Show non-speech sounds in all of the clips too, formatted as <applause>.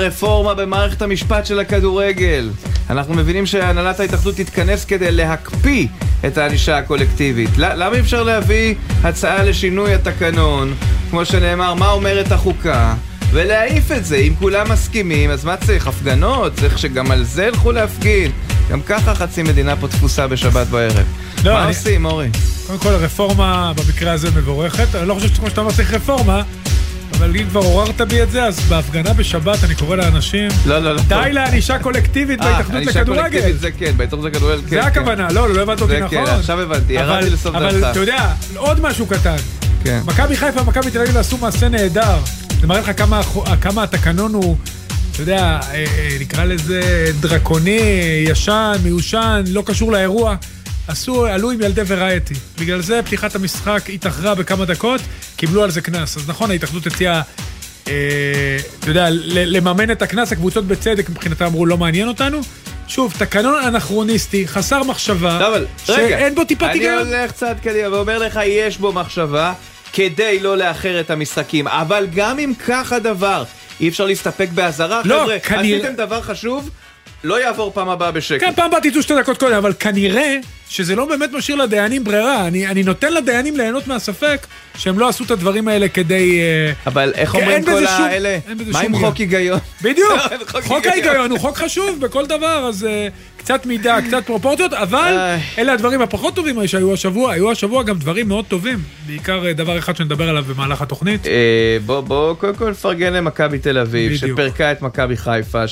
הרפורמה במערכת המשפט של הכדורגל? אנחנו מבינים שהנהלת ההתאחדות תתכנס כדי להקפיא את הענישה הקולקטיבית. למה אי אפשר להביא הצעה לשינוי התקנון, כמו שנאמר, מה אומרת החוקה? ולהעיף את זה, אם כולם מסכימים, אז מה צריך? הפגנות? צריך שגם על זה ילכו להפגין. גם ככה חצי מדינה פה תפוסה בשבת בערב. לא, מה אני... עושים, אורי? קודם כל, הרפורמה במקרה הזה מבורכת. אני לא חושב שכמו שאתה אומר צריך רפורמה, אבל אם כבר עוררת בי את זה, אז בהפגנה בשבת אני קורא לאנשים, לא, לא, לא. די לענישה קולקטיבית אה, בהתאחדות לכדורגל. ענישה קולקטיבית זה כן, בהתאחדות לכדורגל כן. זה הכוונה, לא, לא הבנת אותי כן, נכון. כן, עכשיו הבנתי, ירדתי לסוף דעתך. אבל אתה יודע, עוד משהו קטן. כן. מכבי חיפה ומכבי תל אביב עשו מעשה נהדר. זה מראה לך כמה, כמה התקנון הוא, אתה יודע, אה, אה, נקרא לזה דרקוני, ישן, מיושן, לא קשור לאירוע. עשו, עלו עם ילדי ורייטי. בגלל זה פתיחת המשחק התאחרה בכמה דקות, קיבלו על זה קנס. אז נכון, ההתאחדות הציעה, אה, אתה יודע, לממן את הקנס, הקבוצות בצדק מבחינתם אמרו, לא מעניין אותנו. שוב, תקנון אנכרוניסטי, חסר מחשבה, לא, אבל, שאין בו טיפת היגיון. אני הולך צעד קדימה ואומר לך, יש בו מחשבה, כדי לא לאחר את המשחקים. אבל גם אם כך הדבר, אי אפשר להסתפק באזהרה. לא, חבר'ה, כנראה... עשיתם דבר חשוב, לא יעבור פעם הבאה בשקט. כן, פעם הבאה תצאו שתי דקות קודם, אבל כנראה שזה לא באמת משאיר לדיינים ברירה. אני, אני נותן לדיינים ליהנות מהספק שהם לא עשו את הדברים האלה כדי... אה, אבל איך אומרים כל האלה? מה עם חוק היגיון? בדיוק, <laughs> חוק ההיגיון הוא חוק חשוב בכל דבר, אז אה, קצת מידה, קצת פרופורציות, אבל אלה הדברים הפחות טובים שהיו השבוע. היו השבוע גם דברים מאוד טובים, בעיקר אה, דבר אחד שנדבר עליו במהלך התוכנית. בוא קודם כל נפרגן למכבי תל אביב, שפירקה את מכבי חיפה, 3-0.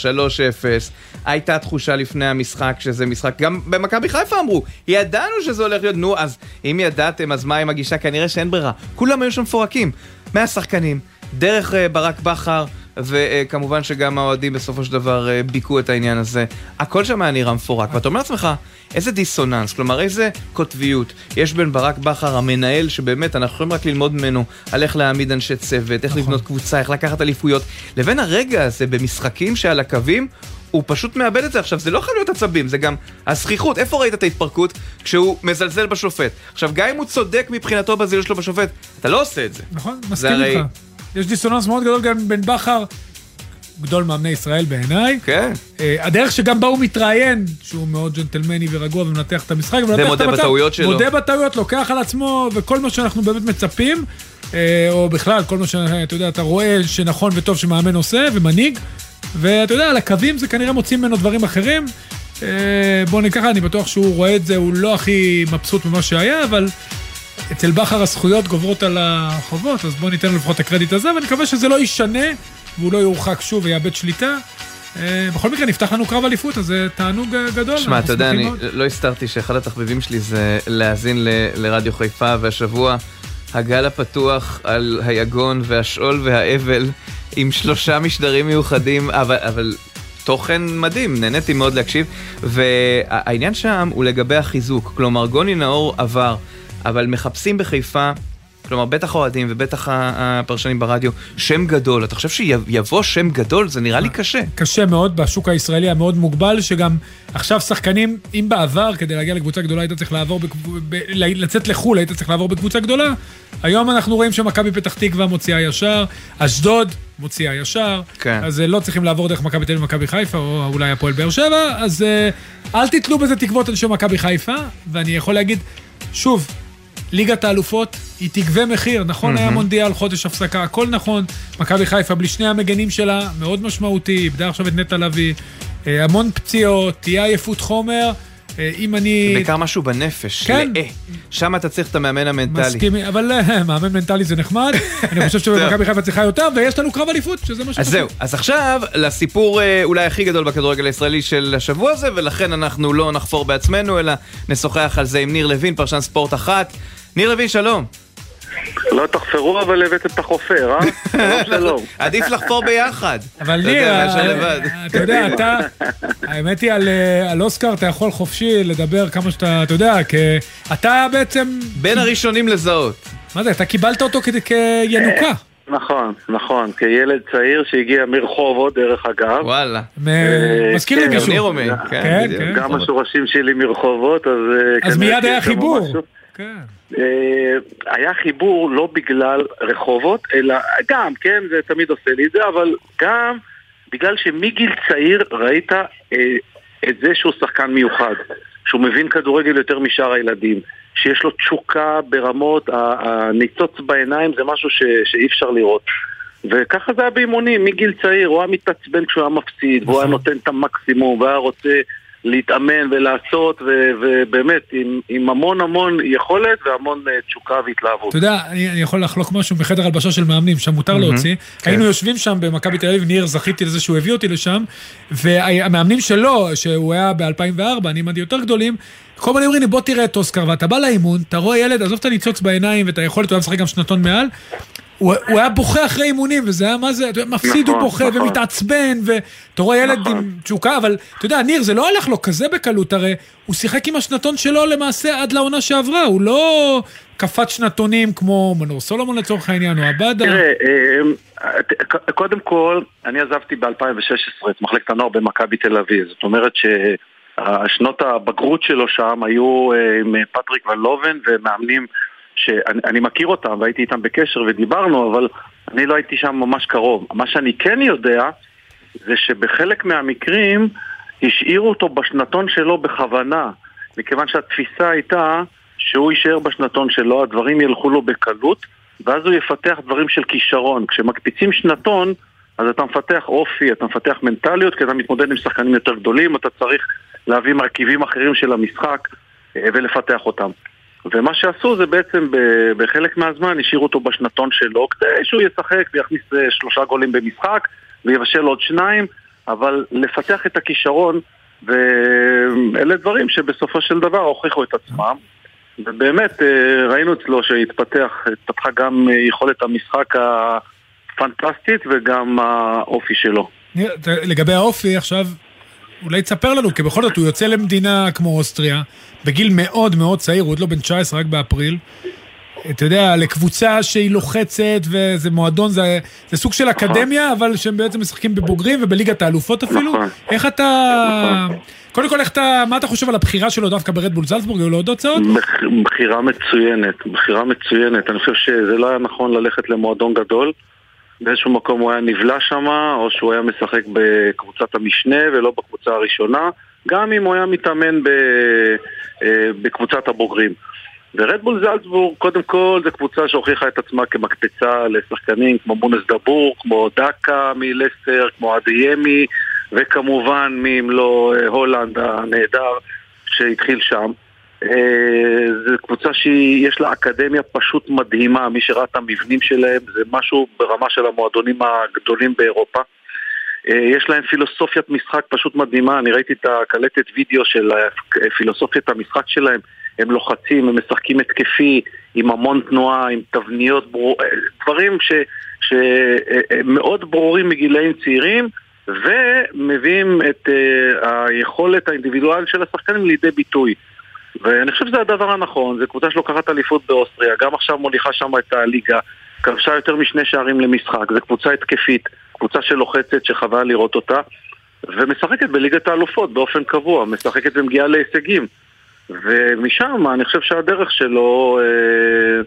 הייתה תחושה לפני המשחק שזה משחק, גם במכבי חיפה אמרו, ידענו שזה הולך להיות, נו, אז אם ידעתם, אז מה עם הגישה? כנראה שאין ברירה. כולם היו שם מפורקים. מהשחקנים, דרך uh, ברק בכר, וכמובן שגם האוהדים בסופו של דבר uh, ביכו את העניין הזה. הכל שם היה נראה מפורק, ואתה אומר לעצמך, איזה דיסוננס, כלומר איזה קוטביות יש בין ברק בכר, המנהל, שבאמת אנחנו יכולים רק ללמוד ממנו על איך להעמיד אנשי צוות, איך נכון. לבנות קבוצה, איך לקחת אליפויות, לבין הרגע הזה במשחקים שעל הקווים הוא פשוט מאבד את זה. עכשיו, זה לא יכול להיות עצבים, זה גם הזכיחות. איפה ראית את ההתפרקות? כשהוא מזלזל בשופט. עכשיו, גם אם הוא צודק מבחינתו בזילות שלו בשופט, אתה לא עושה את זה. נכון, מסכים הרי... יש דיסוננס מאוד גדול גם בין בכר, גדול מאמני ישראל בעיניי. כן. Uh, הדרך שגם בה הוא מתראיין, שהוא מאוד ג'נטלמני ורגוע ומנתח את המשחק, ומודה בטעויות שלו. מודה בטעויות, לוקח על עצמו, וכל מה שאנחנו באמת מצפים, uh, או בכלל, כל מה שאתה יודע, אתה רואה שנכון וטוב שמאמן עושה ומנהיג. ואתה יודע, על הקווים זה כנראה מוצאים ממנו דברים אחרים. אה, בוא ניקח, אני בטוח שהוא רואה את זה, הוא לא הכי מבסוט ממה שהיה, אבל אצל בכר הזכויות גוברות על החובות, אז בוא ניתן לו לפחות את הקרדיט הזה, ואני מקווה שזה לא ישנה, והוא לא יורחק שוב ויאבד שליטה. אה, בכל מקרה נפתח לנו קרב אליפות, אז זה תענוג גדול. שמע, אתה יודע, אני לא הסתרתי שאחד התחביבים שלי זה להאזין לרדיו חיפה, והשבוע הגל הפתוח על היגון והשאול והאבל. עם שלושה משדרים מיוחדים, אבל, אבל תוכן מדהים, נהניתי מאוד להקשיב. והעניין שם הוא לגבי החיזוק, כלומר גוני נאור עבר, אבל מחפשים בחיפה כלומר, בטח האוהדים ובטח הפרשנים ברדיו, שם גדול. אתה חושב שיבוא שם גדול? זה נראה לי קשה. קשה מאוד, בשוק הישראלי המאוד מוגבל, שגם עכשיו שחקנים, אם בעבר, כדי להגיע לקבוצה גדולה, היית צריך לעבור. ב... לצאת לחו"ל, היית צריך לעבור בקבוצה גדולה. היום אנחנו רואים שמכבי פתח תקווה מוציאה ישר, אשדוד מוציאה ישר, כן. אז אה, לא צריכים לעבור דרך מכבי תל אביב ומכבי חיפה, או אולי הפועל באר שבע, אז אה, אל תתלו בזה תקוות שם מכבי חיפה, ואני יכול להגיד, שוב, ליגת האלופות, היא תגבה מחיר, נכון mm-hmm. היה מונדיאל, חודש הפסקה, הכל נכון. מכבי חיפה בלי שני המגנים שלה, מאוד משמעותי, איבדה עכשיו את נטע לביא, אה, המון פציעות, תהיה עייפות חומר. אה, אם אני... בעיקר משהו בנפש, כן. לאה. שם אתה צריך את המאמן המנטלי. מסכים, אבל אה, מאמן מנטלי זה נחמד. <laughs> אני חושב שבמכבי חיפה צריכה יותר, ויש לנו קרב אליפות, שזה מה שחשוב. אז זהו, אז עכשיו לסיפור אולי הכי גדול בכדורגל הישראלי של השבוע הזה, ולכן אנחנו לא נחפור בעצמנו, אלא נשוחח על זה עם ניר לוין, פרשן ספורט אחת. ניר לוין, שלום. לא תחפרו, אבל הבאתם את החופר, אה? שלום, <laughs> שלום. עדיף לחפור ביחד. אבל ניר, אה, אתה יודע, אתה, האמת היא אה, על אוסקר אתה יכול חופשי לדבר כמה שאתה, אתה יודע, כי אתה בעצם... בין הראשונים לזהות. מה זה, אתה קיבלת אותו כינוקה. נכון, נכון, כילד צעיר שהגיע מרחובות דרך אגב. וואלה. אה, מזכיר לי כן, מישהו. כן, כן, כן. גם השורשים שלי מרחובות, אז... אז מיד היה חיבור. כן. אה, היה חיבור לא בגלל רחובות, אלא גם, כן, זה תמיד עושה לי את זה, אבל גם בגלל שמגיל צעיר ראית אה, את זה שהוא שחקן מיוחד, שהוא מבין כדורגל יותר משאר הילדים, שיש לו תשוקה ברמות, הניצוץ בעיניים זה משהו ש, שאי אפשר לראות. וככה זה היה באימונים, מגיל צעיר, הוא היה מתעצבן כשהוא היה מפסיד, והוא היה נכון. נותן את המקסימום, והיה רוצה להתאמן ולעשות, ו- ובאמת, עם, עם המון המון יכולת והמון uh, תשוקה והתלהבות. אתה יודע, אני, אני יכול לחלוק משהו בחדר הלבשה של מאמנים, שם מותר mm-hmm. להוציא. כן. היינו יושבים שם במכבי תל אביב, ניר, זכיתי לזה שהוא הביא אותי לשם, והמאמנים שלו, שהוא היה ב-2004, אני עמדי יותר גדולים, כל הזמן אומרים לי, בוא תראה את אוסקר, ואתה בא לאימון, אתה רואה ילד, עזוב את הניצוץ בעיניים ואת היכולת, הוא היה משחק גם שנתון מעל, הוא, הוא היה בוכה אחרי אימונים, וזה היה מה זה, מפסיד נכון, הוא בוכה נכון. ומתעצבן, ואתה רואה ילד נכון. עם תשוקה, אבל אתה יודע, ניר, זה לא הלך לו כזה בקלות, הרי הוא שיחק עם השנתון שלו למעשה עד לעונה שעברה, הוא לא קפץ שנתונים כמו מנור סולומון לצורך העניין, או עבדה. תראה, אה, קודם כל, אני עזבתי ב-2016 את מחלקת הנוער במכבי תל אביב, זאת אומרת ששנות הבגרות שלו שם היו אה, עם פטריק ולובן ומאמנים שאני מכיר אותם והייתי איתם בקשר ודיברנו, אבל אני לא הייתי שם ממש קרוב. מה שאני כן יודע, זה שבחלק מהמקרים השאירו אותו בשנתון שלו בכוונה, מכיוון שהתפיסה הייתה שהוא יישאר בשנתון שלו, הדברים ילכו לו בקלות, ואז הוא יפתח דברים של כישרון. כשמקפיצים שנתון, אז אתה מפתח אופי, אתה מפתח מנטליות, כי אתה מתמודד עם שחקנים יותר גדולים, אתה צריך להביא מרכיבים אחרים של המשחק אה, ולפתח אותם. ומה שעשו זה בעצם בחלק מהזמן השאירו אותו בשנתון שלו כדי שהוא ישחק ויכניס אה, שלושה גולים במשחק ויבשל עוד שניים, אבל לפתח את הכישרון ואלה דברים שבסופו של דבר הוכיחו את עצמם ובאמת אה, ראינו אצלו שהתפתח, התפתחה גם יכולת המשחק הפנטסטית וגם האופי שלו. לגבי האופי עכשיו אולי תספר לנו, כי בכל זאת הוא יוצא למדינה כמו אוסטריה, בגיל מאוד מאוד צעיר, הוא עוד לא בן 19, רק באפריל. אתה יודע, לקבוצה שהיא לוחצת, וזה מועדון, זה, זה סוג של אקדמיה, אבל שהם בעצם משחקים בבוגרים ובליגת האלופות אפילו. נכון. איך אתה... נכון. קודם כל, איך אתה, מה אתה חושב על הבחירה שלו דווקא ברדבול זלצבורג, היו לו עוד הצעות? בחירה מצוינת, בחירה מצוינת. אני חושב שזה לא היה נכון ללכת למועדון גדול. באיזשהו מקום הוא היה נבלע שם, או שהוא היה משחק בקבוצת המשנה ולא בקבוצה הראשונה, גם אם הוא היה מתאמן ב, בקבוצת הבוגרים. ורדבול זלצבורג, קודם כל, זו קבוצה שהוכיחה את עצמה כמקפצה לשחקנים כמו מונס דבור, כמו דקה מלסטר, כמו אדיימי, וכמובן, מי אם לא אה, הולנד הנהדר שהתחיל שם. אה, זו קבוצה שיש לה אקדמיה פשוט מדהימה, מי שראה את המבנים שלהם זה משהו ברמה של המועדונים הגדולים באירופה. אה, יש להם פילוסופיית משחק פשוט מדהימה, אני ראיתי את הקלטת וידאו של פילוסופיית המשחק שלהם, הם לוחצים, הם משחקים התקפי, עם המון תנועה, עם תבניות ברורות, אה, דברים שמאוד ברורים מגילאים צעירים ומביאים את היכולת האינדיבידואלית של השחקנים לידי ביטוי. ואני חושב שזה הדבר הנכון, זו קבוצה שלוקחת אליפות באוסטריה, גם עכשיו מוליכה שם את הליגה, כבשה יותר משני שערים למשחק, זו קבוצה התקפית, קבוצה שלוחצת, שחבל לראות אותה, ומשחקת בליגת האלופות באופן קבוע, משחקת ומגיעה להישגים. ומשם אני חושב שהדרך שלו, אה,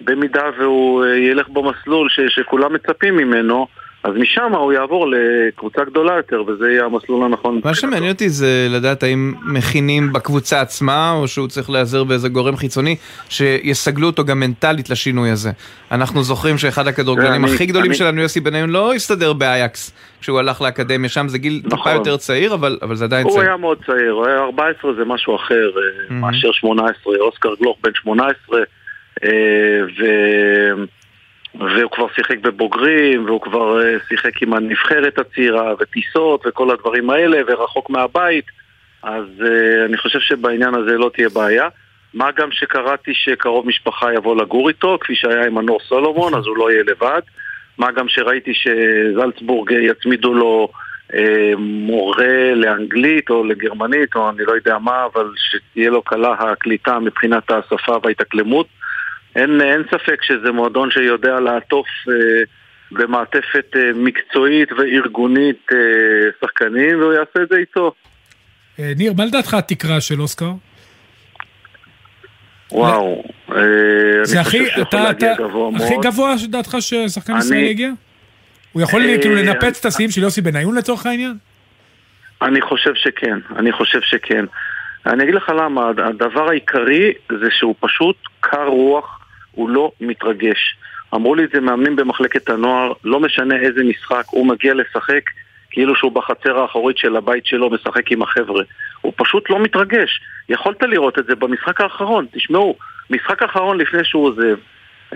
במידה והוא אה, ילך במסלול ש, שכולם מצפים ממנו, אז משם הוא יעבור לקבוצה גדולה יותר, וזה יהיה המסלול הנכון. מה שמעניין אותי זה לדעת האם מכינים בקבוצה עצמה, או שהוא צריך להיעזר באיזה גורם חיצוני, שיסגלו אותו גם מנטלית לשינוי הזה. אנחנו זוכרים שאחד הכדורגלנים הכי גדולים שלנו, יוסי בניון, לא הסתדר באייקס כשהוא הלך לאקדמיה, שם זה גיל טיפה נכון. יותר צעיר, אבל זה עדיין צעיר. הוא היה מאוד צעיר, הוא היה 14 זה משהו אחר אה, מאשר 18, אוסקר גלוך בן 18, אה, ו... והוא כבר שיחק בבוגרים, והוא כבר אה, שיחק עם הנבחרת הצעירה, וטיסות וכל הדברים האלה, ורחוק מהבית, אז uh, אני חושב שבעניין הזה לא תהיה בעיה. מה גם שקראתי שקרוב משפחה יבוא לגור איתו, כפי שהיה עם מנור סולומון, אז הוא לא יהיה לבד. מה גם שראיתי שזלצבורג יצמידו לו אה, מורה לאנגלית או לגרמנית, או אני לא יודע מה, אבל שתהיה לו קלה הקליטה מבחינת השפה וההתאקלמות. אין, אין ספק שזה מועדון שיודע לעטוף אה, במעטפת אה, מקצועית וארגונית אה, שחקנים, והוא יעשה את זה איתו. אה, ניר, מה לדעתך התקרה של אוסקר? וואו, אה, זה הכי, אתה, אתה, הכי גבוה לדעתך ששחקן ישראלי הגיע? הוא יכול כאילו לנפץ את השיאים של יוסי בניון לצורך העניין? אני חושב שכן, אני חושב שכן. אני אגיד לך למה, הדבר העיקרי זה שהוא פשוט קר רוח, הוא לא מתרגש. אמרו לי את זה מאמנים במחלקת הנוער, לא משנה איזה משחק, הוא מגיע לשחק כאילו שהוא בחצר האחורית של הבית שלו משחק עם החבר'ה. הוא פשוט לא מתרגש. יכולת לראות את זה במשחק האחרון. תשמעו, משחק האחרון לפני שהוא עוזב,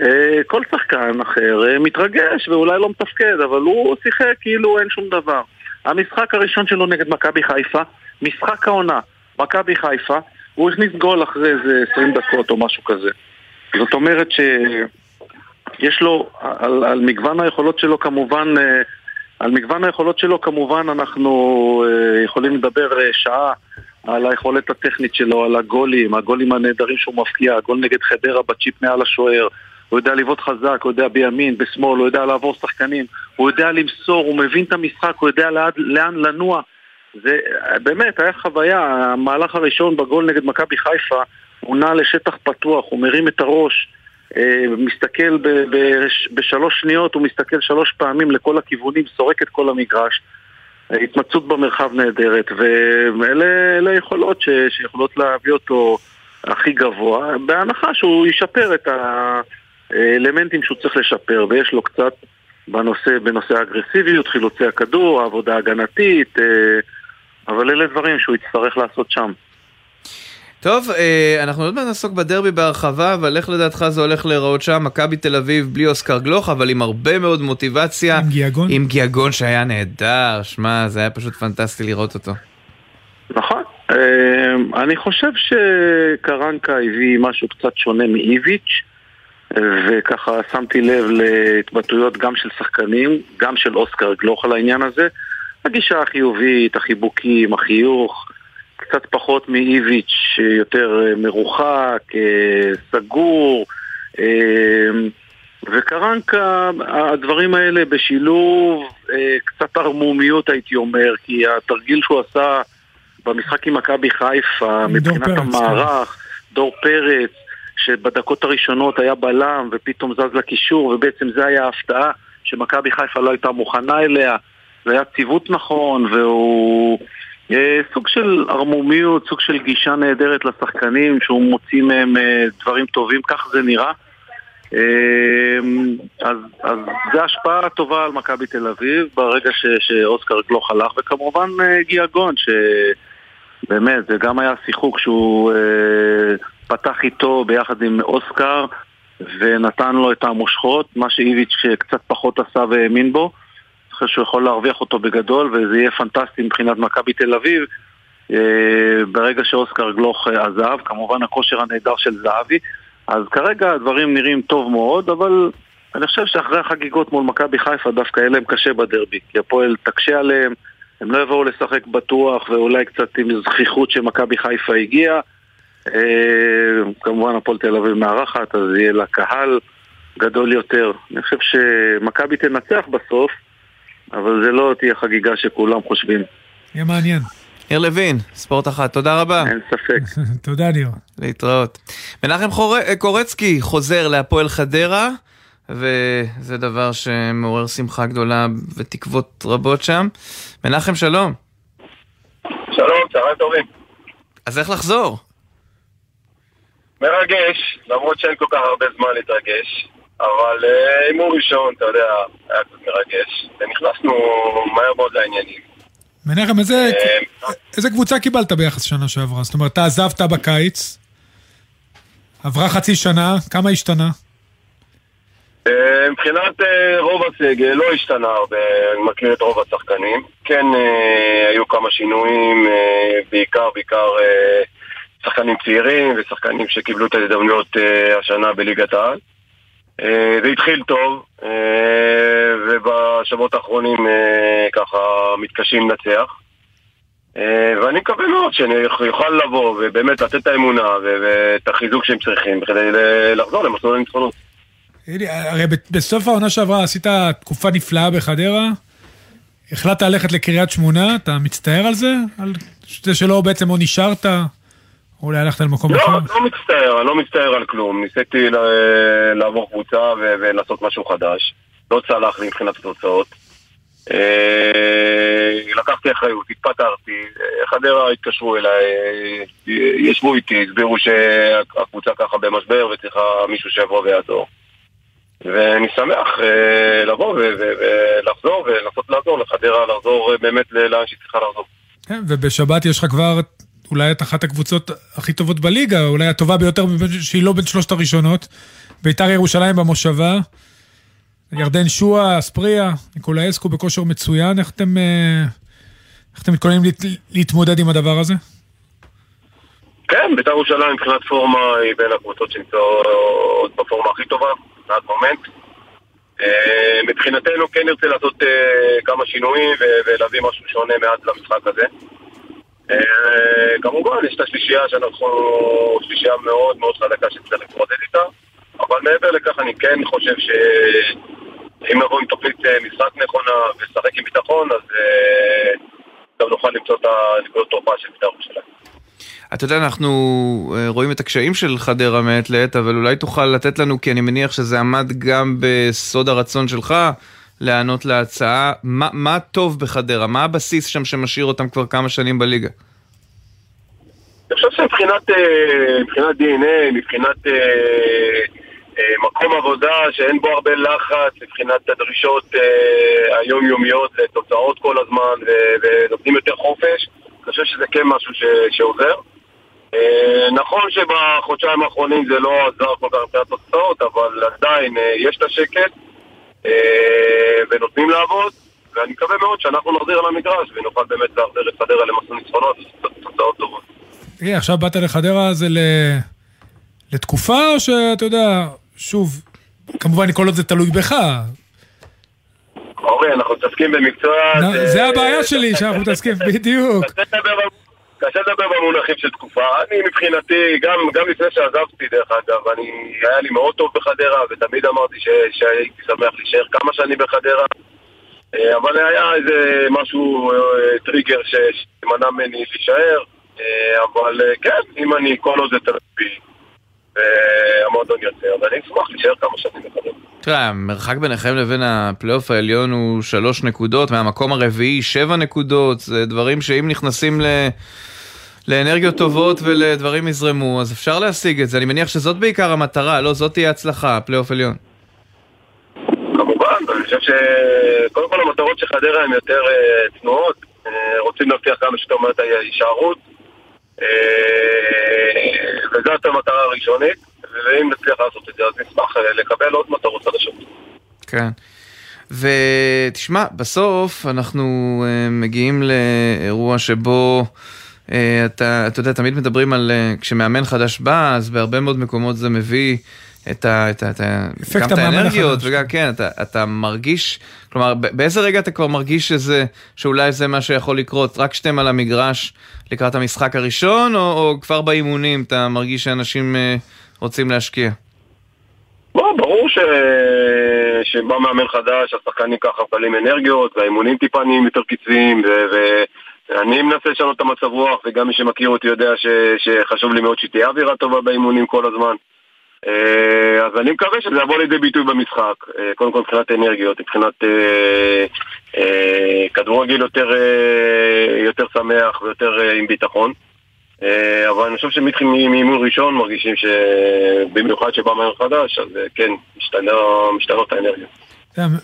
אה, כל שחקן אחר אה, מתרגש ואולי לא מתפקד, אבל הוא שיחק כאילו אין שום דבר. המשחק הראשון שלו נגד מכבי חיפה, משחק העונה, מכבי חיפה, הוא הכניס גול אחרי איזה 20 דקות או משהו כזה. זאת אומרת שיש לו, על, על מגוון היכולות שלו כמובן, אה, על מגוון היכולות שלו כמובן אנחנו אה, יכולים לדבר אה, שעה על היכולת הטכנית שלו, על הגולים, הגולים הנהדרים שהוא מפקיע, הגול נגד חדרה בצ'יפ מעל השוער, הוא יודע לבעוט חזק, הוא יודע בימין, בשמאל, הוא יודע לעבור שחקנים, הוא יודע למסור, הוא מבין את המשחק, הוא יודע לאן, לאן לנוע. זה באמת היה חוויה, המהלך הראשון בגול נגד מכבי חיפה, הוא נע לשטח פתוח, הוא מרים את הראש, אה, מסתכל ב- ב- בשלוש שניות, הוא מסתכל שלוש פעמים לכל הכיוונים, סורק את כל המגרש. התמצאות במרחב נהדרת, ואלה יכולות ש, שיכולות להביא אותו הכי גבוה, בהנחה שהוא ישפר את האלמנטים שהוא צריך לשפר, ויש לו קצת בנושא, בנושא האגרסיביות, חילוצי הכדור, העבודה ההגנתית, אה, אבל אלה דברים שהוא יצטרך לעשות שם. טוב, אה, אנחנו עוד מעט נעסוק בדרבי בהרחבה, אבל איך לדעתך זה הולך להיראות שם? מכבי תל אביב בלי אוסקר גלוך, אבל עם הרבה מאוד מוטיבציה. עם גיאגון? עם גיאגון שהיה נהדר, שמע, זה היה פשוט פנטסטי לראות אותו. נכון. אה, אני חושב שקרנקה הביא משהו קצת שונה מאיביץ', וככה שמתי לב להתבטאויות גם של שחקנים, גם של אוסקר גלוך על העניין הזה. הגישה החיובית, החיבוקים, החיוך. קצת פחות מאיביץ', יותר אה, מרוחק, אה, סגור, אה, וקרנקה, הדברים האלה בשילוב קצת ערמומיות הייתי אומר, כי התרגיל שהוא עשה במשחק עם מכבי חיפה, מבחינת פרץ, המערך. דור פרץ, שבדקות הראשונות היה בלם ופתאום זז לקישור, ובעצם זה היה ההפתעה שמכבי חיפה לא הייתה מוכנה אליה, זה היה ציוות נכון, והוא... אה, סוג של ערמומיות, סוג של גישה נהדרת לשחקנים שהוא מוציא מהם אה, דברים טובים, כך זה נראה. אה, אז, אז זה השפעה טובה על מכבי תל אביב ברגע ש, שאוסקר גלוך הלך, וכמובן גיאגון, שבאמת זה גם היה שיחוק שהוא פתח איתו ביחד עם אוסקר ונתן לו את המושכות, מה שאיביץ' קצת פחות עשה והאמין בו. חושב שהוא יכול להרוויח אותו בגדול וזה יהיה פנטסטי מבחינת מכבי תל אביב. אה, ברגע שאוסקר גלוך אה, עזב, כמובן הכושר הנהדר של זהבי. אז כרגע הדברים נראים טוב מאוד, אבל אני חושב שאחרי החגיגות מול מכבי חיפה דווקא יהיה להם קשה בדרבי כי הפועל תקשה עליהם, הם לא יבואו לשחק בטוח ואולי קצת עם זכיחות שמכבי חיפה הגיעה. אה, כמובן הפועל תל אביב מארחת, אז יהיה לה קהל גדול יותר. אני חושב שמכבי תנצח בסוף, אבל זה לא תהיה חגיגה שכולם חושבים. יהיה מעניין. ניר לוין, ספורט אחת, תודה רבה. אין ספק. <laughs> תודה ניר. להתראות. מנחם חור... קורצקי חוזר להפועל חדרה, וזה דבר שמעורר שמחה גדולה ותקוות רבות שם. מנחם, שלום. שלום, צהריים טובים. אז איך לחזור? מרגש, למרות שאין כל כך הרבה זמן להתרגש. אבל אה, הימור ראשון, אתה יודע, היה קצת מרגש, ונכנסנו מהר מאוד לעניינים. מנחם, איזה, אה, איזה קבוצה קיבלת ביחס שנה שעברה? זאת אומרת, אתה עזבת בקיץ, עברה חצי שנה, כמה השתנה? אה, מבחינת רוב הסגל לא השתנה הרבה, אני מכיר את רוב השחקנים. כן, היו כמה שינויים, בעיקר, בעיקר שחקנים צעירים ושחקנים שקיבלו את ההזדמנויות השנה בליגת העל. אה, זה התחיל טוב, אה, ובשבועות האחרונים אה, ככה מתקשים לנצח. ואני מקווה מאוד שאני אוכל לבוא ובאמת לתת את האמונה ואת החיזוק שהם צריכים כדי לחזור למסלול הניצחונות. הרי בסוף העונה שעברה עשית תקופה נפלאה בחדרה, החלטת ללכת לקריית שמונה, אתה מצטער על זה? על זה שלא בעצם או נשארת? אולי הלכת למקום לא, אחר? לא, לא מצטער, אני לא מצטער על כלום. ניסיתי לעבור קבוצה ולעשות משהו חדש. לא צלח לי מבחינת התוצאות. לקחתי אחריות, התפטרתי, חדרה התקשרו אליי, ישבו איתי, הסבירו שהקבוצה ככה במשבר וצריכה מישהו שיבוא ויעזור. ואני שמח לבוא ולחזור ולנסות לעזור לחדרה, לחזור באמת לאן שהיא צריכה לחזור. כן, ובשבת יש לך כבר אולי את אחת הקבוצות הכי טובות בליגה, אולי הטובה ביותר שהיא לא בין שלושת הראשונות. ביתר ירושלים במושבה, ירדן שואה, אספריה, ניקולאסקו בכושר מצוין, איך אתם, אה, איך אתם מתכוננים להת, להתמודד עם הדבר הזה? כן, ביתר ירושלים מבחינת פורמה היא בין הקבוצות שנמצאות בפורמה הכי טובה, עד מומנט. אה, מבחינתנו כן נרצה לעשות אה, כמה שינויים ולהביא משהו שונה מעט למשחק הזה. כמובן, יש את השלישייה שאנחנו, שלישייה מאוד מאוד חזקה שצריך להתמודד איתה. אבל מעבר לכך אני כן חושב שאם נבוא עם תוכנית אה, משחק נכונה ולשחק עם ביטחון, אז אה, גם נוכל למצוא את הנקודות תורפה של בית"ר ירושלים. אתה יודע, אנחנו אה, רואים את הקשיים של חדרה מעת לעת, אבל אולי תוכל לתת לנו, כי אני מניח שזה עמד גם בסוד הרצון שלך להיענות להצעה. מה, מה טוב בחדרה? מה הבסיס שם שמשאיר אותם כבר כמה שנים בליגה? אני חושב שמבחינת DNA, מבחינת אה, מקום עבודה שאין בו הרבה לחץ מבחינת הדרישות אה, היומיומיות לתוצאות כל הזמן ונותנים יותר חופש, אני חושב שזה כן משהו ש, שעוזר. אה, נכון שבחודשיים האחרונים זה לא עזר כל כך מבחינת תוצאות, אבל עדיין יש את השקט ונותנים לעבוד, ואני מקווה מאוד שאנחנו נחזיר על המגרש ונוכל באמת להחזיר את חדרה למסלול ניצחונות ותוצאות טובות. תראי, עכשיו באת לחדרה זה ל... לתקופה או שאתה יודע, שוב, כמובן כל עוד זה תלוי בך. אורי, אנחנו מתעסקים במקצוע... זה הבעיה שלי, שאנחנו מתעסקים, <laughs> בדיוק. קשה לדבר במונחים של תקופה. אני מבחינתי, גם, גם לפני שעזבתי דרך אגב, אני, היה לי מאוד טוב בחדרה, ותמיד אמרתי שהייתי שמח להישאר כמה שנים בחדרה. אה, אבל היה איזה משהו, אה, טריגר שמנע ממני להישאר. אה, אבל כן, אם אני, כל עוד זה תלוי בי והמועדון רוצה, אז אני אשמח להישאר כמה שנים בחדרה. תראה, המרחק ביניכם לבין הפלייאוף העליון הוא שלוש נקודות, מהמקום הרביעי שבע נקודות, זה דברים שאם נכנסים ל... לאנרגיות טובות ולדברים יזרמו, אז אפשר להשיג את זה. אני מניח שזאת בעיקר המטרה, לא זאת תהיה הצלחה, פלייאוף עליון. כמובן, אני חושב שקודם כל המטרות של חדרה הן יותר uh, צנועות, uh, רוצים להבטיח כמה שיותר מעט ההישארות. Uh, וזאת המטרה הראשונית, ואם נצליח לעשות את זה, אז נשמח אה, לקבל עוד מטרות חדשות. כן. ותשמע, בסוף אנחנו מגיעים לאירוע שבו אתה, אתה יודע, תמיד מדברים על uh, כשמאמן חדש בא, אז בהרבה מאוד מקומות זה מביא את ה... את ה, את ה גם את האנרגיות, וגם, כן, אתה, אתה מרגיש, כלומר, באיזה רגע אתה כבר מרגיש שזה, שאולי זה מה שיכול לקרות, רק שאתם על המגרש לקראת המשחק הראשון, או, או כבר באימונים אתה מרגיש שאנשים uh, רוצים להשקיע? בוא, ברור ש... שבא מאמן חדש, השחקנים ככה מקבלים אנרגיות, והאימונים טיפה נהיים יותר קצביים, ו... ואני מנסה לשנות את המצב רוח, וגם מי שמכיר אותי יודע ש... שחשוב לי מאוד שתהיה אווירה טובה באימונים כל הזמן. אה, אז אני מקווה שזה יבוא לידי ביטוי במשחק, אה, קודם כל מבחינת אנרגיות, מבחינת אה, כדורגל יותר, יותר שמח ויותר עם ביטחון. אבל אני חושב שמאימון ראשון מרגישים שבמיוחד שבא מהר חדש, אז כן, משתנות האנרגיות.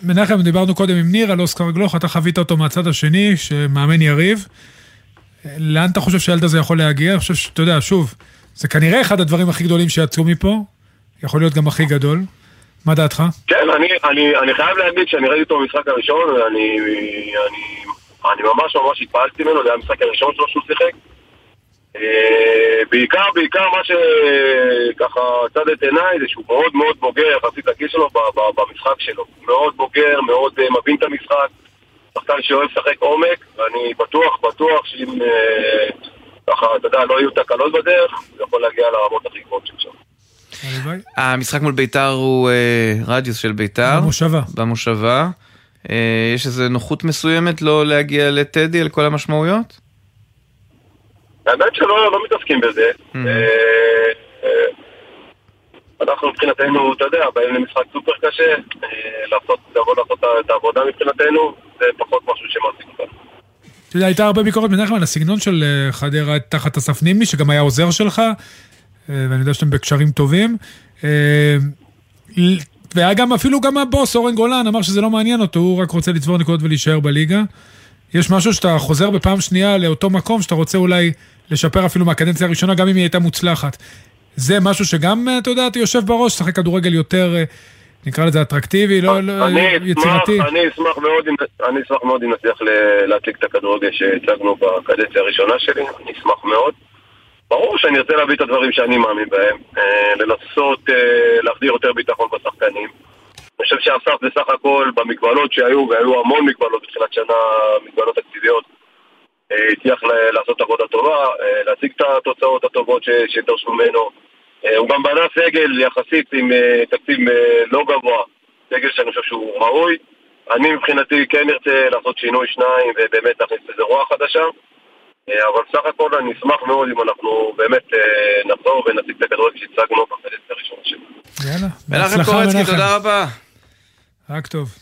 מנחם, דיברנו קודם עם ניר על אוסקר גלוך, אתה חווית אותו מהצד השני, שמאמן יריב. לאן אתה חושב שהילד הזה יכול להגיע? אני חושב שאתה יודע, שוב, זה כנראה אחד הדברים הכי גדולים שיצאו מפה. יכול להיות גם הכי גדול. מה דעתך? כן, אני, אני, אני חייב להגיד שאני ראיתי אותו במשחק הראשון, ואני אני, אני ממש ממש התפעלתי ממנו, זה היה המשחק הראשון שלו שהוא שיחק. אה, בעיקר, בעיקר מה שככה צד את עיניי זה שהוא מאוד מאוד בוגר יחסית לגיל שלו במשחק שלו. מאוד בוגר, מאוד אה, מבין את המשחק, שחקן שאוהב לשחק עומק, ואני בטוח, בטוח שאם אה, ככה, אתה יודע, לא יהיו תקלות בדרך, זה יכול להגיע לרמות הכי גבוהות של שם. המשחק מול ביתר הוא אה, רדיוס של ביתר. במושבה. במושבה. אה, יש איזו נוחות מסוימת לא להגיע לטדי על כל המשמעויות? האמת שלא לא מתעסקים בזה. Mm-hmm. אנחנו מבחינתנו, אתה יודע, באים למשחק סופר קשה, לעשות, לבוא לעשות את העבודה מבחינתנו, זה פחות אתה יודע, הייתה הרבה ביקורת מנחם על הסגנון של אה, חדרה תחת אסף נימני, שגם היה עוזר שלך, אה, ואני יודע שאתם בקשרים טובים. אה, והיה גם, אפילו גם הבוס, אורן גולן, אמר שזה לא מעניין אותו, הוא רק רוצה לצבור נקודות ולהישאר בליגה. יש משהו שאתה חוזר בפעם שנייה לאותו מקום, שאתה רוצה אולי לשפר אפילו מהקדנציה הראשונה, גם אם היא הייתה מוצלחת. זה משהו שגם, אתה יודע, אתה יושב בראש, שחק כדורגל יותר נקרא לזה אטרקטיבי, לא, לא יצירתי. אני אשמח מאוד אם, אני אשמח מאוד אם נצליח להציג את הכדורגל שהצגנו בקדנציה הראשונה שלי, אני אשמח מאוד. ברור שאני ארצה להביא את הדברים שאני מאמין בהם, אה, לנסות אה, להחדיר יותר ביטחון בשחקנים. חושב שאסף בסך הכל במגבלות שהיו, והיו המון מגבלות בתחילת שנה, מגבלות תקציביות, אה, הצליח לעשות עבודה טובה, להציג את התוצאות הטובות שדרשו ממנו. אה, הוא גם בנה סגל יחסית עם אה, תקציב אה, לא גבוה, סגל שאני חושב שהוא ראוי. אני מבחינתי כן ארצה לעשות שינוי שניים ובאמת להכניס איזה רוח חדשה. אבל סך הכל אני אשמח מאוד אם אנחנו באמת נחזור ונציג את הכדורגל שהצגנו בחלק הראשון שלנו. יאללה, בהצלחה קורצקי, תודה רבה. רק טוב.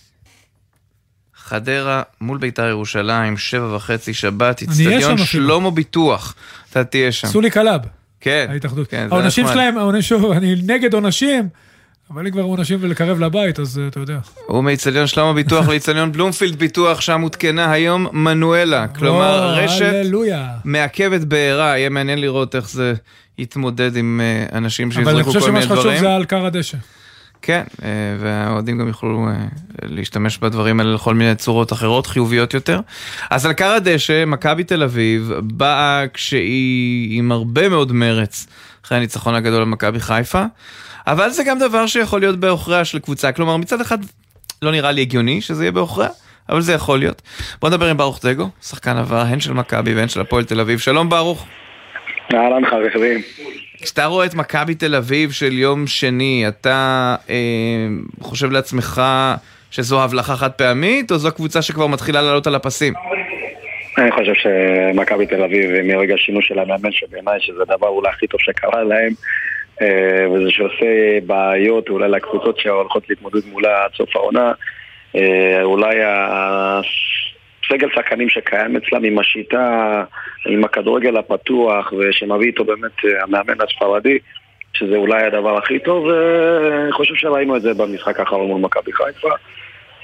חדרה מול בית"ר ירושלים, שבע וחצי שבת, אצטדיון שלמה ביטוח. אתה תהיה שם. סולי קלאב. כן. ההתאחדות. כן, העונשים שלהם, שוב, אני נגד עונשים, אבל אם כבר עונשים ולקרב לבית, אז אתה יודע. הוא מאיצטדיון שלמה ביטוח לאיצטדיון בלומפילד ביטוח, שם הותקנה היום מנואלה. כלומר, רשת מעכבת בעירה, יהיה מעניין לראות איך זה יתמודד עם אה, אנשים שיזרקו כל מיני דברים. אבל אני חושב שמה שחשוב זה על כר הדשא. כן, אה, והאוהדים גם יוכלו אה, להשתמש בדברים האלה לכל מיני צורות אחרות, חיוביות יותר. אז על קר הדשא, מכבי תל אביב באה כשהיא עם הרבה מאוד מרץ אחרי הניצחון הגדול על מכבי חיפה, אבל זה גם דבר שיכול להיות בעוכריה של קבוצה. כלומר, מצד אחד לא נראה לי הגיוני שזה יהיה בעוכריה. אבל זה יכול להיות. בוא נדבר עם ברוך דגו, שחקן עבר הן של מכבי והן של הפועל תל אביב. שלום ברוך. אהלן חברים. כשאתה רואה את מכבי תל אביב של יום שני, אתה אה, חושב לעצמך שזו הבלחה חד פעמית, או זו קבוצה שכבר מתחילה לעלות על הפסים? אני חושב שמכבי תל אביב, מרגע השינוי של המאמן, שבעיניי שזה הדבר אולי הכי טוב שקרה להם, אה, וזה שעושה בעיות אולי לקבוצות שהולכות להתמודד מולה עד סוף העונה, אה, אולי סגל שחקנים שקיים אצלם עם השיטה, עם הכדורגל הפתוח ושמביא איתו באמת אה, המאמן הספרדי שזה אולי הדבר הכי טוב ואני חושב שראינו את זה במשחק האחרון מול מכבי חיפה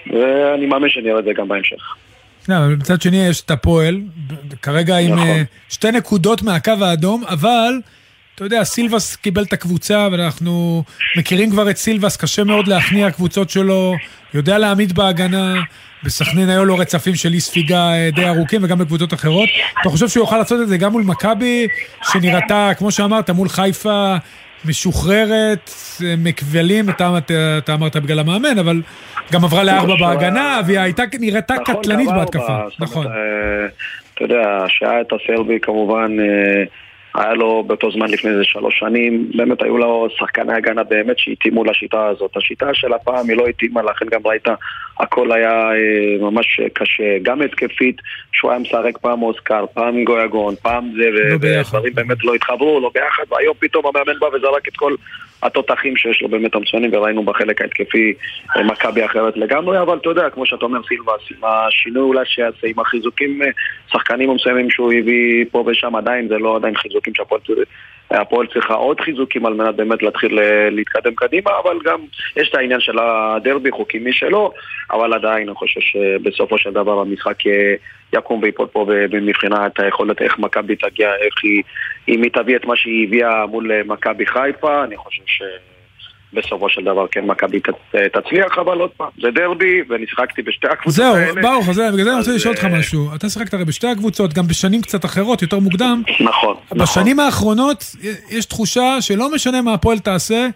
ואני מאמין שנראה את זה גם בהמשך. מצד שני יש את הפועל, כרגע עם נכון. אה, שתי נקודות מהקו האדום, אבל אתה יודע, סילבס קיבל את הקבוצה, ואנחנו מכירים כבר את סילבס, קשה מאוד להכניע קבוצות שלו, יודע להעמיד בהגנה, בסכנין היו לו רצפים של אי ספיגה אה, די ארוכים וגם בקבוצות אחרות. אתה חושב שהוא יוכל לעשות את זה גם מול מכבי, שנראתה, כמו שאמרת, מול חיפה משוחררת, אה, מכבלים, אתה, אתה, אתה אמרת בגלל המאמן, אבל גם עברה לארבע בהגנה, והיא הייתה, נראתה נכון, קטלנית בהתקפה. נכון. אה, אתה יודע, שהיה את הסרבי כמובן... היה לו באותו זמן לפני איזה שלוש שנים, באמת היו לו שחקני הגנה באמת שהתאימו לשיטה הזאת. השיטה של הפעם היא לא התאימה, לכן גם ראית, הכל היה אה, ממש קשה, גם התקפית, שהוא היה משחק פעם אוסקר, פעם גויגון, פעם זה, לא ודברים באמת לא התחברו, לא ביחד, והיום פתאום המאמן בא וזרק את כל התותחים שיש לו באמת המצוינים, וראינו בחלק ההתקפי אה, מכבי אחרת לגמרי, אבל אתה יודע, כמו שאתה אומר סילבס, עם השינוי אולי שיעשה, עם החיזוקים, אה, שחקנים מסוימים שהוא הביא פה ושם, עדיין זה לא עדיין חיזוקים שהפועל צריכה עוד חיזוקים על מנת באמת להתחיל אה, להתקדם קדימה, אבל גם יש את העניין של הדרבי, חוקים מי שלא, אבל עדיין אני חושב שבסופו של דבר המשחק יקום ויפול פה מבחינת היכולת איך מכבי תגיע, איך היא, אם היא תביא את מה שהיא הביאה מול מכבי חיפה, אני חושב ש... בסופו של דבר כן מכבי תצליח, אבל עוד פעם, זה דרבי, ונשחקתי בשתי הקבוצות זהו, האלה. זהו, ברוך, זה, בגלל זה אני רוצה לשאול אותך אה, משהו. אתה שיחקת הרי בשתי הקבוצות, גם בשנים קצת אחרות, יותר מוקדם. נכון, נכון. בשנים האחרונות יש תחושה שלא משנה מה הפועל תעשה,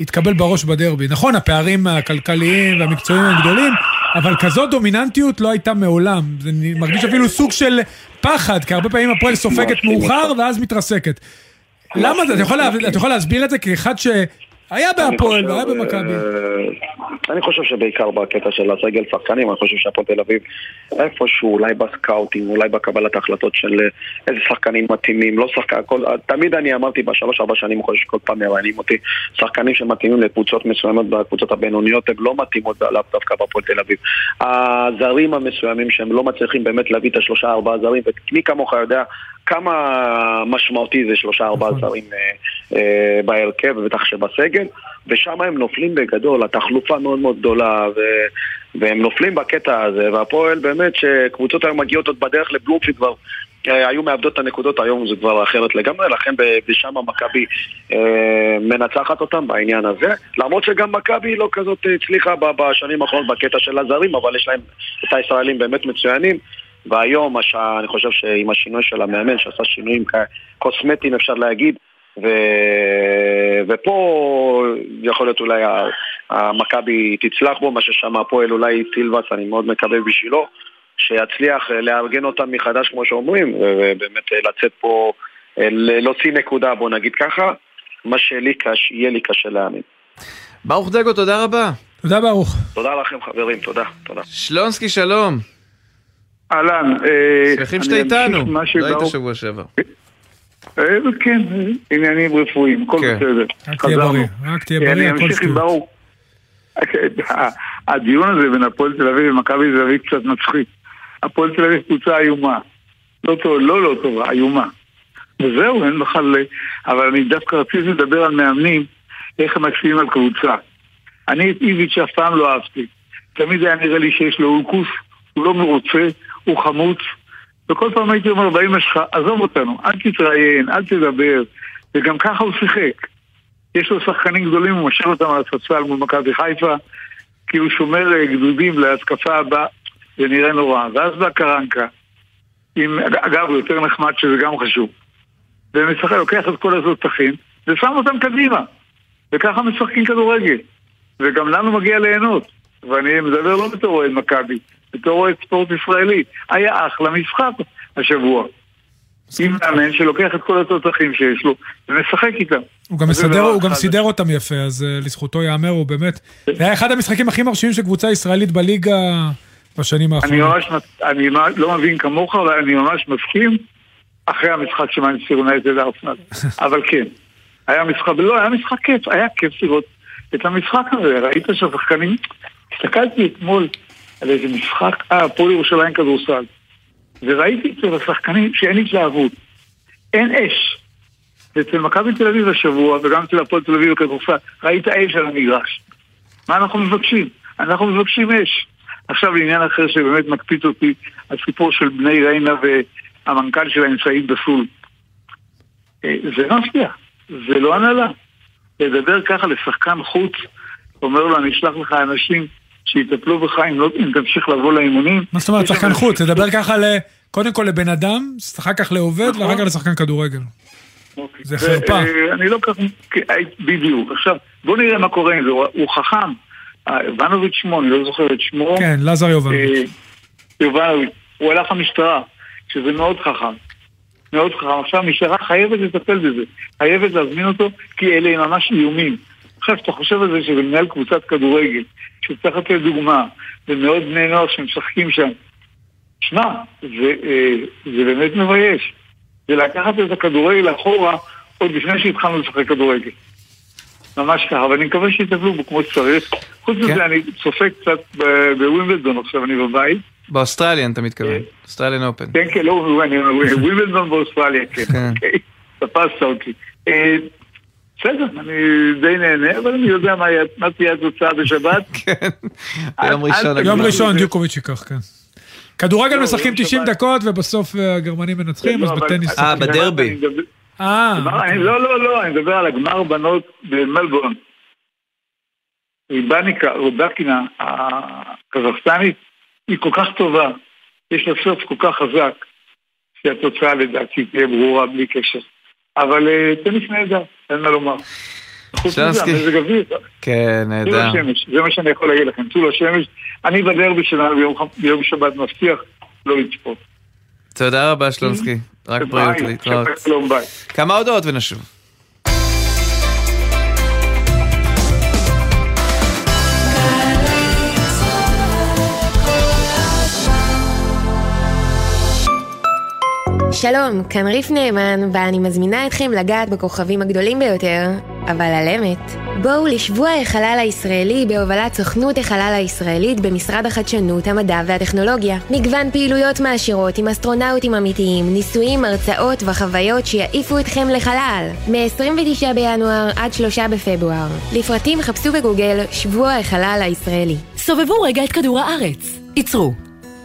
תקבל בראש בדרבי. נכון, הפערים הכלכליים והמקצועיים הם גדולים, אבל כזאת דומיננטיות לא הייתה מעולם. זה מרגיש אפילו סוג של פחד, כי הרבה פעמים הפועל סופגת מאוחר ואז מתרסקת. למה זה? אתה יכול להסביר את זה כאחד ש... היה בהפועל והיה במכבי. אני חושב שבעיקר בקטע של הסגל שחקנים, אני חושב שהפועל תל אביב איפשהו, אולי ב scouting, אולי בקבלת החלטות של אה, איזה שחקנים מתאימים, לא שחקן, כל, תמיד אני אמרתי בשלוש ארבע שנים, אני חושב שכל פעם מראיינים אותי, שחקנים שמתאימים לקבוצות מסוימות, בקבוצות הבינוניות, הם לא מתאימות לאו דווקא בפועל תל אביב. הזרים המסוימים שהם לא מצליחים באמת להביא את השלושה ארבעה זרים, ומי כמוך יודע כמה משמעותי זה שלושה ארבעה נכון. זרים אה, אה, בהרכב, ובטח שבסגל, ושם הם נופלים בגדול, התחלופה מאוד מאוד גדולה, ו... והם נופלים בקטע הזה, והפועל באמת שקבוצות היום מגיעות עוד בדרך לבלומפילד כבר אה, היו מאבדות את הנקודות, היום זה כבר אחרת לגמרי, לכן בשם מכבי אה, מנצחת אותם בעניין הזה. למרות שגם מכבי לא כזאת הצליחה בשנים האחרונות בקטע של הזרים, אבל יש להם את הישראלים באמת מצוינים. והיום, השע, אני חושב שעם השינוי של המאמן, שעשה שינויים קוסמטיים אפשר להגיד, ו... ופה יכול להיות אולי המכבי תצלח בו, מה ששם הפועל אולי סילבס, אני מאוד מקווה בשבילו, שיצליח לארגן אותם מחדש כמו שאומרים, ובאמת לצאת פה, להוציא נקודה, בוא נגיד ככה, מה שלי קשה, יהיה לי קשה להאמין. ברוך דגו, תודה רבה. תודה ברוך. תודה לכם חברים, תודה, תודה. שלונסקי, שלום. אהלן. אה, שמחים שאתה איתנו, לא היית שבוע שעבר. אה, כן, עניינים רפואיים, הכל כן. בסדר. רק תהיה בריא, רק תהיה בריא, הכל סטור. <laughs> הדיון הזה בין הפועל תל אביב ומכבי תל אביב קצת מצחיק. הפועל תל אביב קבוצה איומה. לא טוב, לא לא טובה, איומה. וזהו, אין בכלל... אבל אני דווקא רציתי לדבר על מאמנים, איך הם משפיעים על קבוצה. אני את איביץ' אף פעם לא אהבתי. תמיד היה נראה לי שיש לו אולקוס, הוא לא מרוצה, הוא חמוץ, וכל פעם הייתי אומר באמא שלך, עזוב אותנו, אל תתראיין, אל תדבר, וגם ככה הוא שיחק. יש לו שחקנים גדולים, הוא משאיר אותם על הספסל מול מכבי חיפה, כי הוא שומר אה, גדודים להתקפה הבאה, זה נראה נורא. ואז בא קרנקה, עם, אגב, הוא יותר נחמד שזה גם חשוב. ומשחק, לוקח את כל התותחים, ושם אותם קדימה. וככה משחקים כדורגל. וגם לנו מגיע ליהנות. ואני מדבר לא בתור אוהד מכבי, בתור אוהד ספורט ישראלי. היה אחלה משחק השבוע. עם מאמן שלוקח את כל התותחים שיש לו ומשחק איתם. הוא גם, מסדר, הוא גם סידר אותם יפה, אז uh, לזכותו ייאמר, הוא באמת... זה היה אחד המשחקים הכי מרשימים של קבוצה ישראלית בליגה בשנים האחרונות. אני ממש, אני לא מבין כמוך, אבל אני ממש מסכים אחרי המשחק של מנצ'סטר יונייטד ארסנל. <laughs> אבל כן, היה משחק, לא, היה משחק כיף, היה כיף לראות את המשחק הזה. ראית שהשחקנים... הסתכלתי אתמול על איזה משחק, אה, הפועל ירושלים כדורסל. וראיתי אצל השחקנים שאין התלהבות, אין אש. ואצל מכבי תל אביב השבוע, וגם אצל הפועל תל אביב בכדורסל, ראית אש על המגרש. מה אנחנו מבקשים? אנחנו מבקשים אש. עכשיו לעניין אחר שבאמת מקפיץ אותי, הסיפור של בני ריינה והמנכ"ל שלהם סעיד בסול. אה, זה לא מפתיע, זה לא הנהלה. לדבר ככה לשחקן חוץ, אומר לו, אני אשלח לך אנשים שיטפלו בך אם, לא, אם תמשיך לבוא לאימונים. מה זאת אומרת שחקן חוץ? תדבר ככה קודם כל לבן אדם, אחר כך לעובד נכון. ואחר כך לשחקן כדורגל. אוקיי. זה חרפה. אה, אני לא כך... בדיוק. עכשיו, בוא נראה מה קורה עם זה. הוא חכם. יובנוביץ' שמו, אני לא זוכר את שמו. כן, לזר יובנוביץ'. אה, יובנוביץ'. הוא הלך למשטרה, שזה מאוד חכם. מאוד חכם. עכשיו המשטרה חייבת לטפל בזה. חייבת להזמין אותו, כי אלה ממש איומים. עכשיו, כשאתה חושב על זה שזה מנהל קבוצת כדורגל, שצריך לתת דוגמה, ומאות בני נוער שמשחקים שם, שמע, זה, אה, זה באמת מבייש. זה לקחת את הכדורגל אחורה עוד לפני שהתחלנו לשחק כדורגל. ממש ככה, ואני מקווה שיטפלו בו כמו שצריך. חוץ מזה, כן. אני צופה קצת בווימבלדון עכשיו, אני בבית. ב Australian אתה מתכוון, Australian Open. כן, כן, לא, <laughs> ווימבלדון באוסטרליה, כן, כן. אוקיי, תפסת אותי. בסדר, אני די נהנה, אבל אני יודע מה תהיה התוצאה בשבת. <laughs> כן, יום ראשון. יום ראשון דיוקוביץ' ייקח, כן. כדורגל לא, משחקים 90 דקות ובסוף אה, הגרמנים מנצחים, לא, אז בטניס... אה, בדרבי. אה. לא, לא, לא, אני מדבר על הגמר בנות במלבורן. רובקינה הקזחסטנית היא כל כך טובה, יש לה סוף כל כך חזק, שהתוצאה לדעתי תהיה ברורה בלי קשר. אבל אה, טניס נהדר, אין מה לומר. חוץ מזה, המזג אוויר. כן, נהדר. זה מה שאני יכול להגיד לכם, צאו לשמש. אני בדרבי שלנו ביום שבת מבטיח לא לצפות. תודה רבה שלונסקי, רק בריאות להתראות. כמה הודעות ונשוב. שלום, כאן ריף נאמן, ואני מזמינה אתכם לגעת בכוכבים הגדולים ביותר, אבל על אמת. בואו לשבוע החלל הישראלי בהובלת סוכנות החלל הישראלית במשרד החדשנות, המדע והטכנולוגיה. מגוון פעילויות מעשירות עם אסטרונאוטים אמיתיים, ניסויים, הרצאות וחוויות שיעיפו אתכם לחלל. מ-29 בינואר עד 3 בפברואר. לפרטים חפשו בגוגל שבוע החלל הישראלי. סובבו רגע את כדור הארץ. עצרו.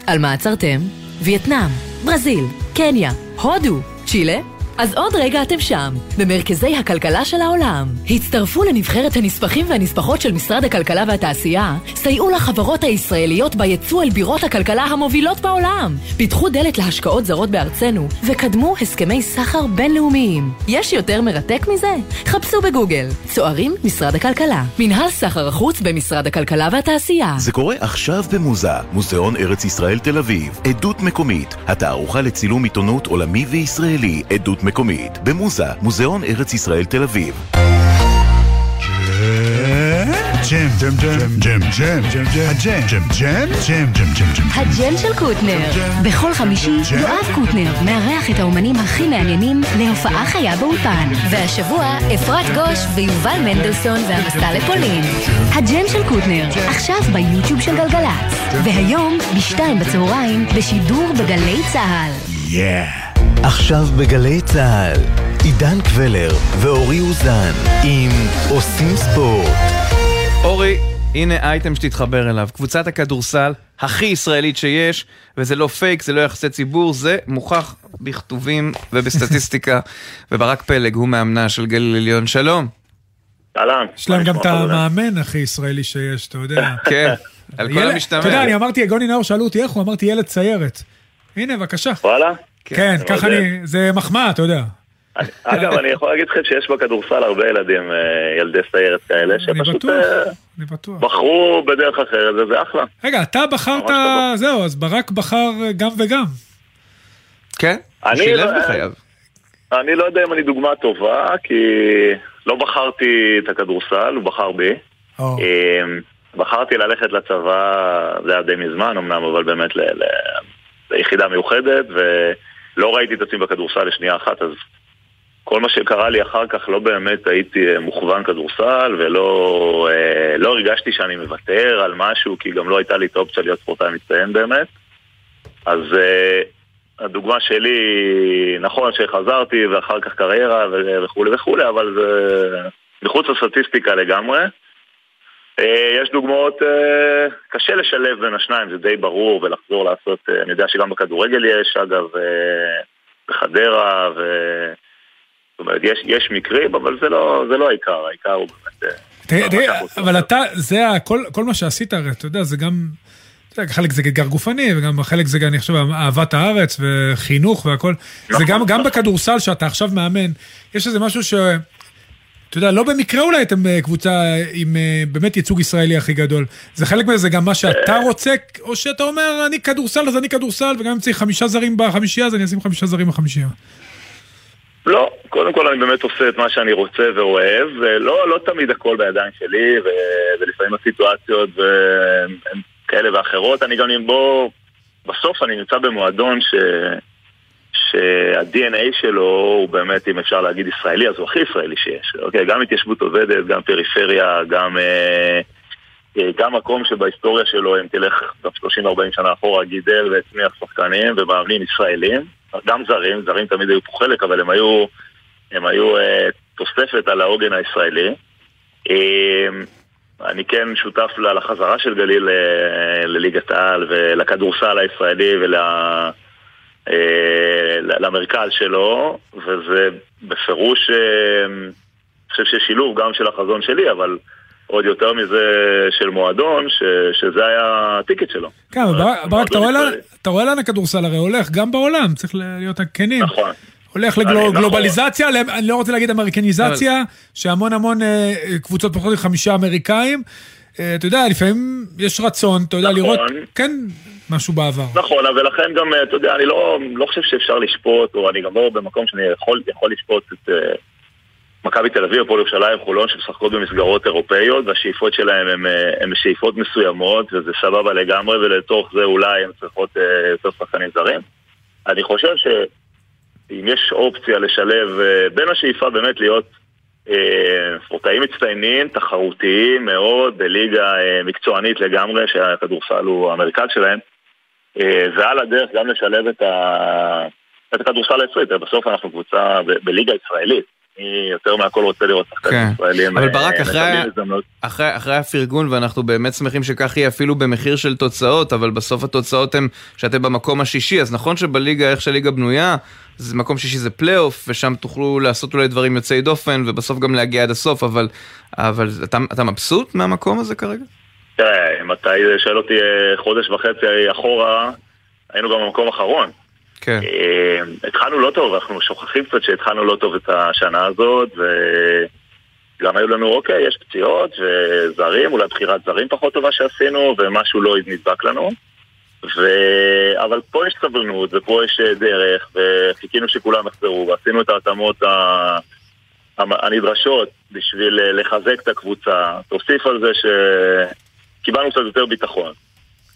על מה עצרתם? וייטנאם, ברזיל, קניה, Hodu, Chile אז עוד רגע אתם שם, במרכזי הכלכלה של העולם. הצטרפו לנבחרת הנספחים והנספחות של משרד הכלכלה והתעשייה, סייעו לחברות הישראליות ביצוא אל בירות הכלכלה המובילות בעולם, פיתחו דלת להשקעות זרות בארצנו, וקדמו הסכמי סחר בינלאומיים. יש יותר מרתק מזה? חפשו בגוגל, צוערים משרד הכלכלה, מנהל סחר החוץ במשרד הכלכלה והתעשייה. זה קורה עכשיו במוזה, מוזיאון ארץ ישראל תל אביב, עדות מקומית, התערוכה לצילום עיתונות עולמי וישראלי, עדות במוזה, מוזיאון ארץ ישראל תל אביב. ג'ם, ג'ם, ג'ם, ג'ם, ג'ם, ג'ם, הג'ם, ג'ם, ג'ם, ג'ם, ג'ם, ג'ם, ג'ם. הג'ם של קוטנר. בכל חמישי יואב קוטנר מארח את האומנים הכי מעניינים להופעה חיה באולפן. והשבוע אפרת גוש ויובל מנדלסון והמסע לפולין. הג'ם של קוטנר, עכשיו ביוטיוב של גלגלצ. והיום, בשתיים בצהריים, בשידור בגלי צה"ל. יאה. עכשיו בגלי צה"ל, עידן קבלר ואורי אוזן עם עושים ספורט. אורי, הנה אייטם שתתחבר אליו. קבוצת הכדורסל הכי ישראלית שיש, וזה לא פייק, זה לא יחסי ציבור, זה מוכח בכתובים ובסטטיסטיקה. <laughs> וברק פלג הוא מאמנה של גליל עליון. שלום. אהלן. יש להם גם את המאמן הכי ישראלי שיש, אתה יודע. <laughs> כן, על כל המשתמע. אתה יודע, אני אמרתי, גוני נאור שאלו אותי איך הוא, אמרתי ילד סיירת. הנה, בבקשה. וואלה? כן, ככה אני, זה מחמאה, אתה יודע. <laughs> אגב, אני יכול להגיד לכם שיש בכדורסל הרבה ילדים, אה, ילדי סיירת כאלה, שפשוט אה. בחרו בדרך אחרת, וזה אחלה. רגע, אתה בחרת, זהו, אז ברק בחר גם וגם. כן? שילב לא- בחייו. אני לא יודע אם אני דוגמה טובה, כי לא בחרתי את הכדורסל, הוא בחר בי. אה, בחרתי ללכת לצבא, זה היה די מזמן אמנם, אבל באמת ליחידה מיוחדת, ולא ראיתי את עצמי בכדורסל לשנייה אחת, אז כל מה שקרה לי אחר כך לא באמת הייתי אה, מוכוון כדורסל, ולא אה, לא הרגשתי שאני מוותר על משהו, כי גם לא הייתה לי את האופציה להיות ספורטאי מצטיין באמת. אז אה, הדוגמה שלי, נכון שחזרתי ואחר כך קריירה וכולי וכולי, אבל זה מחוץ לסטטיסטיקה לגמרי. אה, יש דוגמאות, אה, קשה לשלב בין השניים, זה די ברור, ולחזור לעשות, אה, אני יודע שגם בכדורגל יש, אגב, בחדרה, ו... זאת אומרת, יש, יש מקרים, אבל זה לא, זה לא העיקר, העיקר הוא באמת... אה, תראה, תראה. אבל אתה, זה ה- כל- מה שעשית, הרי אתה יודע, זה גם, אתה יודע, חלק זה אתגר גופני, וגם חלק זה, אני חושב, אהבת הארץ וחינוך והכל. זה נכון, גם, גם נכון. בכדורסל, שאתה עכשיו מאמן, יש איזה משהו ש... אתה יודע, לא במקרה אולי אתם אה, קבוצה עם אה, באמת ייצוג ישראלי הכי גדול. זה חלק מזה, זה גם מה שאתה אה. רוצה, או שאתה אומר, אני כדורסל, אז אני כדורסל, וגם אם צריך חמישה זרים בחמישייה, אז אני אשים חמישה זרים בחמישייה. לא, קודם כל אני באמת עושה את מה שאני רוצה ואוהב, ולא לא תמיד הכל בידיים שלי, ו- ולפעמים הסיטואציות ו- הן כאלה ואחרות. אני גם בו, בסוף אני נמצא במועדון ש... שה-DNA שלו הוא באמת, אם אפשר להגיד ישראלי, אז הוא הכי ישראלי שיש. אוקיי, גם התיישבות עובדת, גם פריפריה, גם, אה, אה, גם מקום שבהיסטוריה שלו, אם תלך גם 30-40 שנה אחורה, גידל והצמיח שחקנים ומאמנים ישראלים, גם זרים, זרים תמיד היו פה חלק, אבל הם היו, הם היו אה, תוספת על העוגן הישראלי. אה, אני כן שותף לחזרה של גליל אה, לליגת העל ולכדורסל הישראלי ול... אה, למרכז שלו, וזה בפירוש, אה, אני חושב ששילוב גם של החזון שלי, אבל עוד יותר מזה של מועדון, ש, שזה היה הטיקט שלו. כן, אבל ברק, ברק, אתה רואה לאן- ישראלי. אתה רואה לאן הכדורסל הרי הולך, גם בעולם, צריך להיות כנים. נכון. הולך אני- נכון. לגלובליזציה, אני לא רוצה להגיד אמריקניזציה, שהמון המון אה, קבוצות פחות מחמישה אמריקאים. אה, אתה יודע, לפעמים יש רצון, אתה יודע, נכון. לראות, כן, משהו בעבר. נכון, ולכן גם, אה, אתה יודע, אני לא, לא חושב שאפשר לשפוט, או אני גם לא במקום שאני יכול, יכול לשפוט את אה, מכבי תל אביב, הפועל ירושלים, חולון, שמשחקות במסגרות אירופאיות, והשאיפות שלהם הן אה, שאיפות מסוימות, וזה סבבה לגמרי, ולתוך זה אולי הן צריכות אה, יותר שחקנים זרים. אני חושב אם יש אופציה לשלב אה, בין השאיפה באמת להיות ספורטאים מצטיינים, תחרותיים מאוד, בליגה מקצוענית לגמרי, שהכדורסל הוא המרכז שלהם, ועל הדרך גם לשלב את, ה... את הכדורסל הישראלית, בסוף אנחנו קבוצה ב- בליגה ישראלית. אני יותר מהכל רוצה לראות שחקנים כן. ישראלים. אבל ברק, אחרי, אחרי, אחרי הפרגון, ואנחנו באמת שמחים שכך יהיה אפילו במחיר של תוצאות, אבל בסוף התוצאות הן שאתם במקום השישי, אז נכון שבליגה, איך שהליגה בנויה, זה מקום שישי זה פלייאוף, ושם תוכלו לעשות אולי דברים יוצאי דופן, ובסוף גם להגיע עד הסוף, אבל, אבל אתה, אתה מבסוט מהמקום הזה כרגע? תראה, אם אתה שואל אותי אה, חודש וחצי אחורה, היינו גם במקום אחרון. כן. אה, התחלנו לא טוב, אנחנו שוכחים קצת שהתחלנו לא טוב את השנה הזאת, וגם היו לנו, אוקיי, יש פציעות וזרים, אולי בחירת זרים פחות טובה שעשינו, ומשהו לא נדבק לנו. ו... אבל פה יש סבלנות ופה יש אה, דרך וחיכינו שכולם יחזרו ועשינו את ההתאמות ה... הנדרשות בשביל לחזק את הקבוצה. תוסיף על זה שקיבלנו קצת יותר ביטחון.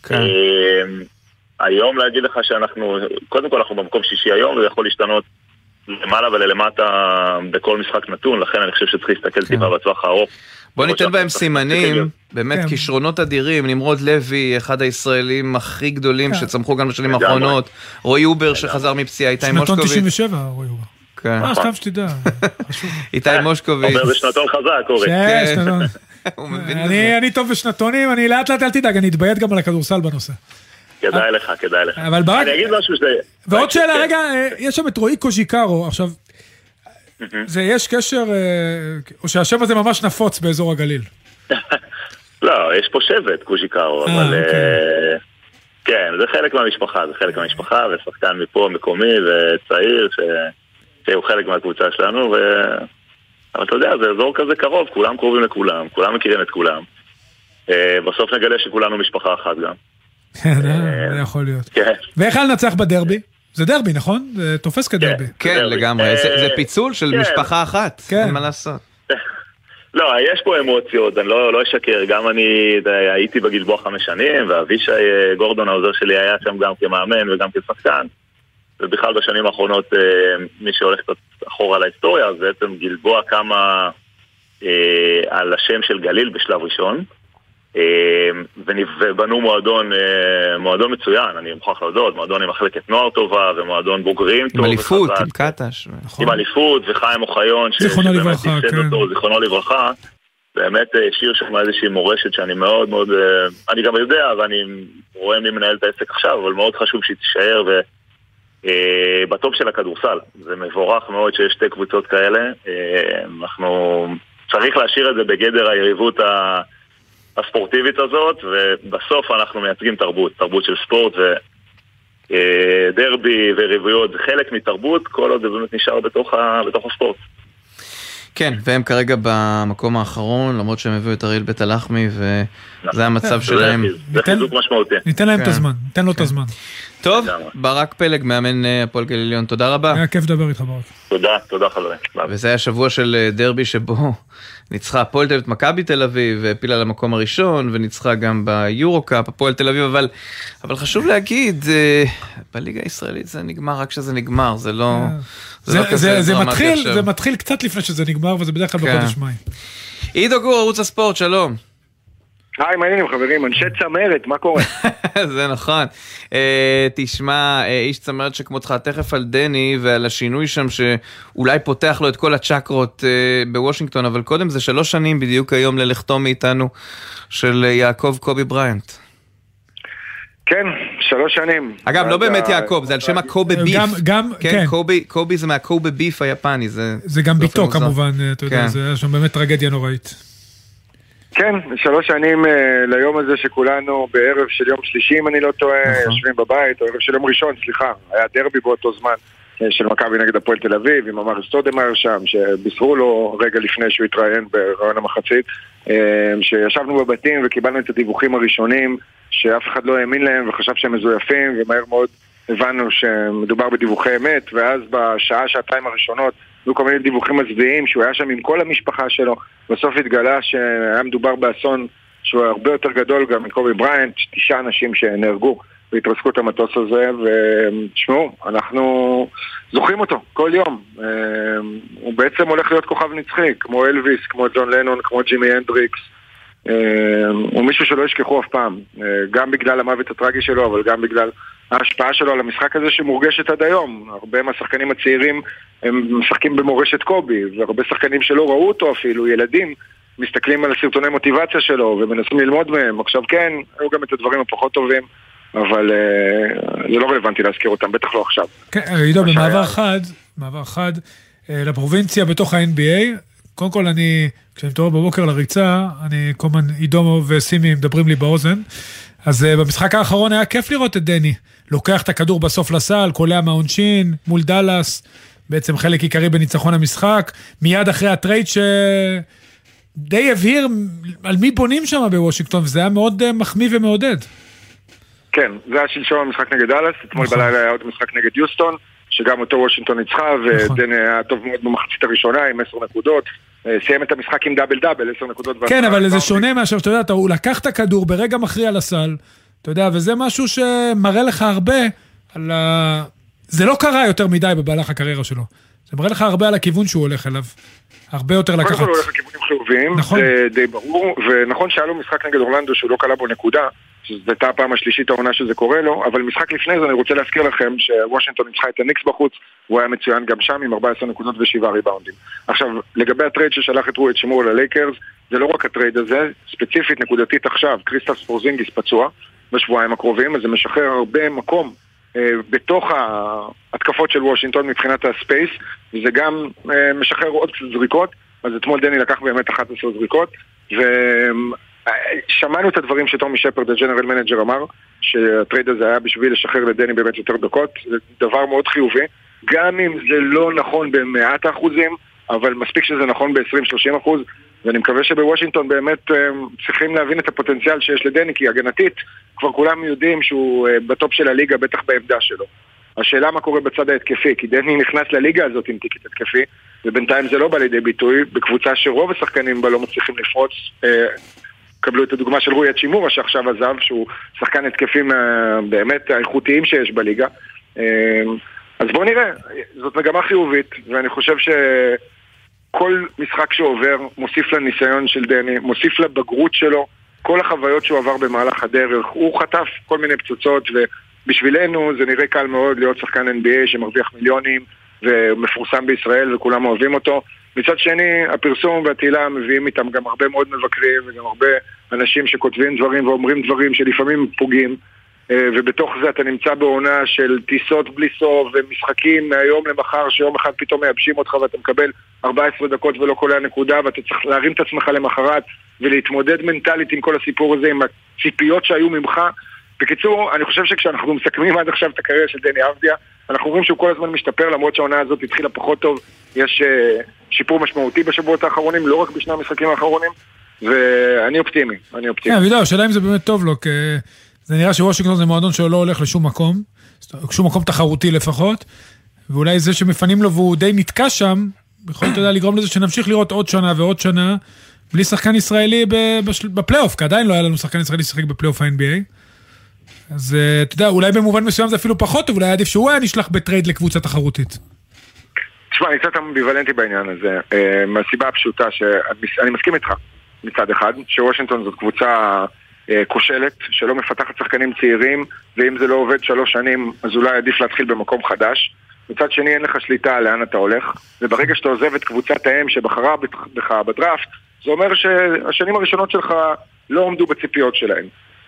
כן. אה, היום להגיד לך שאנחנו, קודם כל אנחנו במקום שישי היום וזה יכול להשתנות למעלה ולמטה בכל משחק נתון, לכן אני חושב שצריך להסתכל כן. טיפה בטווח הארוך. בוא ניתן בהם סימנים, באמת כן. כישרונות אדירים, נמרוד לוי, אחד הישראלים הכי גדולים כן. שצמחו גם בשנים האחרונות, רועי אובר שחזר מפציעה, איתי מושקוביץ. שנתון 97, רועי אובר. כן. אה, סתם שתדע, <laughs> איתי מושקוביץ. אומר זה שנתון חזק, אורי. כן, שנתון. <laughs> אני טוב בשנתונים, אני לאט לאט אל תדאג, אני אתביית גם על הכדורסל בנושא. כדאי לך, כדאי לך. אבל ברק... אני אגיד משהו שזה... ועוד שאלה, רגע, אה, יש שם את רועי קוז'יקרו, עכשיו, זה יש קשר, אה, או שהשם הזה ממש נפוץ באזור הגליל? <laughs> לא, יש פה שבט, קוז'יקרו, אה, אבל... אוקיי. כן, זה חלק מהמשפחה, זה חלק מהמשפחה, ושחקן מפה מקומי וצעיר, שהוא חלק מהקבוצה שלנו, ו... אבל אתה יודע, זה אזור כזה קרוב, כולם קרובים לכולם, כולם מכירים את כולם. בסוף נגלה שכולנו משפחה אחת גם. כן, <laughs> זה יכול להיות. כן. ואיך לנצח בדרבי? זה דרבי, נכון? זה תופס כדרבי. כן, כן לגמרי. זה פיצול של כן. משפחה אחת, אין מה לעשות. <laughs> לא, יש פה אמוציות, אני לא, לא אשקר, גם אני הייתי בגלבוע חמש שנים, ואבישי אה, גורדון העוזר שלי היה שם גם כמאמן וגם כשחקן. ובכלל בשנים האחרונות, אה, מי שהולך קצת אחורה להיסטוריה, אז בעצם גלבוע קמה אה, על השם של גליל בשלב ראשון. אמ, ובנו מועדון, אה, מועדון מצוין, אני מוכרח להודות, מועדון עם מחלקת נוער טובה ומועדון בוגרים טוב. עם אליפות, עם קטש. נכון. עם אליפות וחיים אוחיון, זיכרונו לברכה, כן. זיכרונו לברכה. באמת אה, השאיר שם איזושהי מורשת שאני מאוד מאוד, אה, אני גם יודע ואני רואה מי מנהל את העסק עכשיו, אבל מאוד חשוב שהיא תישאר ו... בטופ של הכדורסל. זה מבורך מאוד שיש שתי קבוצות כאלה. אנחנו... צריך להשאיר את זה בגדר היריבות ה... הספורטיבית הזאת, ובסוף אנחנו מייצגים תרבות, תרבות של ספורט ודרבי וריבויות זה חלק מתרבות, כל עוד זה באמת נשאר בתוך, ה, בתוך הספורט. כן, והם כרגע במקום האחרון, למרות שהם הביאו את אריאל בית הלחמי, וזה המצב שלהם. זה חיזוק משמעותי. ניתן להם את כן. הזמן, ניתן לו את כן. הזמן. טוב, ברק פלג, מאמן אה, הפועל גליל עליון, תודה רבה. היה כיף לדבר איתך ברק. תודה, תודה חברים. וזה היה שבוע של אה, דרבי שבו <laughs> ניצחה הפועל תל אביב את מכבי תל אביב, והפילה למקום הראשון, וניצחה גם ביורו-קאפ, הפועל תל אביב, אבל, אבל חשוב להגיד, אה, בליגה הישראלית זה נגמר רק כשזה נגמר, זה לא, זה, זה לא כזה זה מתחיל, עכשיו. זה מתחיל קצת לפני שזה נגמר, וזה בדרך כלל כן. בחודש מאי. עידו גור, ערוץ הספורט, שלום. היי, מעניינים חברים, אנשי צמרת, מה קורה? <laughs> זה נכון. Uh, תשמע, uh, איש צמרת שכמותך, תכף על דני ועל השינוי שם שאולי פותח לו את כל הצ'קרות uh, בוושינגטון, אבל קודם זה שלוש שנים בדיוק היום ללכתו מאיתנו של יעקב קובי בריינט. כן, שלוש שנים. אגב, לא באמת יעקב, זה על שם הקובי ביף. גם, גם, כן. כן. קובי, זה מהקובי ביף היפני, זה... זה גם ביתו כמובן, אתה יודע, כן. זה היה שם באמת טרגדיה נוראית. כן, שלוש שנים uh, ליום הזה שכולנו בערב של יום שלישי, אם אני לא טועה, נכון. יושבים בבית, או ערב של יום ראשון, סליחה, היה דרבי באותו זמן uh, של מכבי נגד הפועל תל אביב, עם אמר סטודמר שם, שבישרו לו רגע לפני שהוא התראיין ברעיון המחצית, שישבנו בבתים וקיבלנו את הדיווחים הראשונים, שאף אחד לא האמין להם וחשב שהם מזויפים, ומהר מאוד הבנו שמדובר בדיווחי אמת, ואז בשעה, שעתיים הראשונות היו כל מיני דיווחים מזוויעים שהוא היה שם עם כל המשפחה שלו, בסוף התגלה שהיה מדובר באסון שהוא הרבה יותר גדול גם מקובי בריינט, תשעה אנשים שנהרגו בהתרסקות המטוס הזה, ותשמעו, אנחנו זוכרים אותו כל יום. הוא בעצם הולך להיות כוכב נצחי, כמו אלוויס, כמו ג'ון לנון, כמו ג'ימי הנדריקס. הוא מישהו שלא ישכחו אף פעם, אה, גם בגלל המוות הטרגי שלו, אבל גם בגלל ההשפעה שלו על המשחק הזה שמורגשת עד היום. הרבה מהשחקנים הצעירים הם משחקים במורשת קובי, והרבה שחקנים שלא ראו אותו אפילו, ילדים, מסתכלים על סרטוני מוטיבציה שלו ומנסים ללמוד מהם. עכשיו כן, היו גם את הדברים הפחות טובים. אבל uh, זה לא רלוונטי להזכיר אותם, בטח לא עכשיו. כן, עידו, במעבר חד, מעבר חד, אה, לפרובינציה בתוך ה-NBA, קודם כל אני, כשאני מתעורר בבוקר לריצה, אני כל הזמן, עידו וסימי מדברים לי באוזן, אז במשחק האחרון היה כיף לראות את דני. לוקח את הכדור בסוף לסל, קולע מהעונשין, מול דאלאס, בעצם חלק עיקרי בניצחון המשחק, מיד אחרי ה trade ש... די הבהיר על מי בונים שם בוושינגטון, וזה היה מאוד מחמיא ומעודד. כן, זה היה שלשום המשחק נגד אלאס, אתמול נכון. בלילה היה עוד משחק נגד יוסטון, שגם אותו וושינגטון ניצחה, נכון. ודן היה טוב מאוד במחצית הראשונה עם עשר נקודות. אה, סיים את המשחק עם דאבל דאבל, עשר נקודות. כן, אבל זה שונה מאשר, אתה יודע, הוא לקח את הכדור ברגע מכריע לסל, אתה יודע, וזה משהו שמראה לך הרבה על ה... זה לא קרה יותר מדי במהלך הקריירה שלו. זה מראה לך הרבה על הכיוון שהוא הולך אליו. הרבה יותר לקחת. קודם כל הוא הולך לכיוונים חיוביים, נכון. זה די ברור, ונכון שהיה לו משחק נגד אורלנדו שהוא לא קלע בו נקודה, שזו הייתה הפעם השלישית העונה שזה קורה לו, אבל משחק לפני זה אני רוצה להזכיר לכם שוושינגטון ניצחה את הניקס בחוץ, הוא היה מצוין גם שם עם 14 נקודות ו-7 ריבאונדים. עכשיו, לגבי הטרייד ששלח את רוי האצ'ימורה ללייקרס, זה לא רק הטרייד הזה, ספציפית נקודתית עכשיו, קריסטפס פורזינגיס פצוע בשבועיים הקרובים, אז זה משחרר הרבה מקום אה, בתוך ההתקפות של וושינגטון מבחינת ה space, וזה גם אה, משחרר עוד קצת זריקות, אז אתמול דני לקח באמת 11 זריקות, ושמענו את הדברים שטומי שפרד, ה General Manager, אמר, שהטרייד הזה היה בשביל לשחרר לדני באמת יותר דקות, זה דבר מאוד חיובי, גם אם זה לא נכון במאת האחוזים, אבל מספיק שזה נכון ב-20-30 אחוז, ואני מקווה שבוושינגטון באמת אה, צריכים להבין את הפוטנציאל שיש לדני, כי הגנתית, כבר כולם יודעים שהוא אה, בטופ של הליגה, בטח בעמדה שלו. השאלה מה קורה בצד ההתקפי, כי דני נכנס לליגה הזאת עם ticket התקפי, ובינתיים זה לא בא לידי ביטוי, בקבוצה שרוב השחקנים בה לא מצליחים לפרוץ. אה, קבלו את הדוגמה של רועי הצ'ימורה שעכשיו עזב, שהוא שחקן התקפים באמת האיכותיים שיש בליגה. אז בואו נראה, זאת מגמה חיובית, ואני חושב ש... כל משחק שעובר מוסיף לניסיון של דני, מוסיף לבגרות שלו, כל החוויות שהוא עבר במהלך הדרך. הוא חטף כל מיני פצוצות, ובשבילנו זה נראה קל מאוד להיות שחקן NBA שמרוויח מיליונים ומפורסם בישראל וכולם אוהבים אותו. מצד שני, הפרסום והתהילה מביאים איתם גם הרבה מאוד מבקרים וגם הרבה אנשים שכותבים דברים ואומרים דברים שלפעמים פוגעים. אה, ובתוך זה אתה נמצא בעונה של טיסות בלי סוף ומשחקים מהיום למחר שיום אחד פתאום מייבשים אותך ואתה מקבל 14 דקות ולא קולע נקודה ואתה צריך להרים את עצמך למחרת ולהתמודד מנטלית עם כל הסיפור הזה, עם הציפיות שהיו ממך. בקיצור, אני חושב שכשאנחנו מסכמים עד עכשיו את הקריירה של דני אבדיה, אנחנו רואים שהוא כל הזמן משתפר למרות שהעונה הזאת התחילה פחות טוב, יש uh, שיפור משמעותי בשבועות האחרונים, לא רק בשני המשחקים האחרונים, ואני אופטימי, אני אופטימי. כן, השאלה אם זה באמת טוב לו, כי... זה נראה שוושינגטון זה מועדון שלא הולך לשום מקום, שום מקום תחרותי לפחות, ואולי זה שמפנים לו והוא די נתקע שם, יכול להיות לגרום לזה שנמשיך לראות עוד שנה ועוד שנה, בלי שחקן ישראלי בפלייאוף, כי עדיין לא היה לנו שחקן ישראלי ששיחק בפלייאוף ה-NBA. אז אה, אתה יודע, אולי במובן מסוים זה אפילו פחות אולי עדיף שהוא היה נשלח בטרייד לקבוצה תחרותית. תשמע, אני קצת אמביוולנטי בעניין הזה, אה, מהסיבה הפשוטה שאני מסכים איתך מצד אחד, שוושינגטון זאת קבוצה אה, כושלת, שלא מפתחת שחקנים צעירים, ואם זה לא עובד שלוש שנים, אז אולי עדיף להתחיל במקום חדש. מצד שני אין לך שליטה לאן אתה הולך, וברגע שאתה עוזב את קבוצת האם שבחרה בך בדראפט, זה אומר שהשנים הראשונות שלך לא עומדו בציפיות שלהם.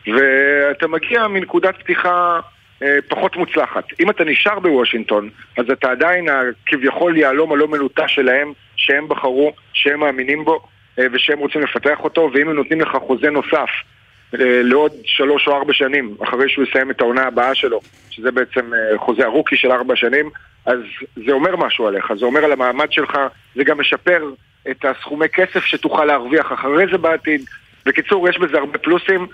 ואתה מגיע מנקודת פתיחה אה, פחות מוצלחת. אם אתה נשאר בוושינגטון, אז אתה עדיין הכביכול יהלום הלא מלוטה שלהם, שהם בחרו, שהם מאמינים בו, אה, ושהם רוצים לפתח אותו, ואם הם נותנים לך חוזה נוסף אה, לעוד שלוש או ארבע שנים, אחרי שהוא יסיים את העונה הבאה שלו, שזה בעצם חוזה הרוקי של ארבע שנים, אז זה אומר משהו עליך, זה אומר על המעמד שלך, זה גם משפר את הסכומי כסף שתוכל להרוויח אחרי זה בעתיד. בקיצור, יש בזה הרבה פלוסים.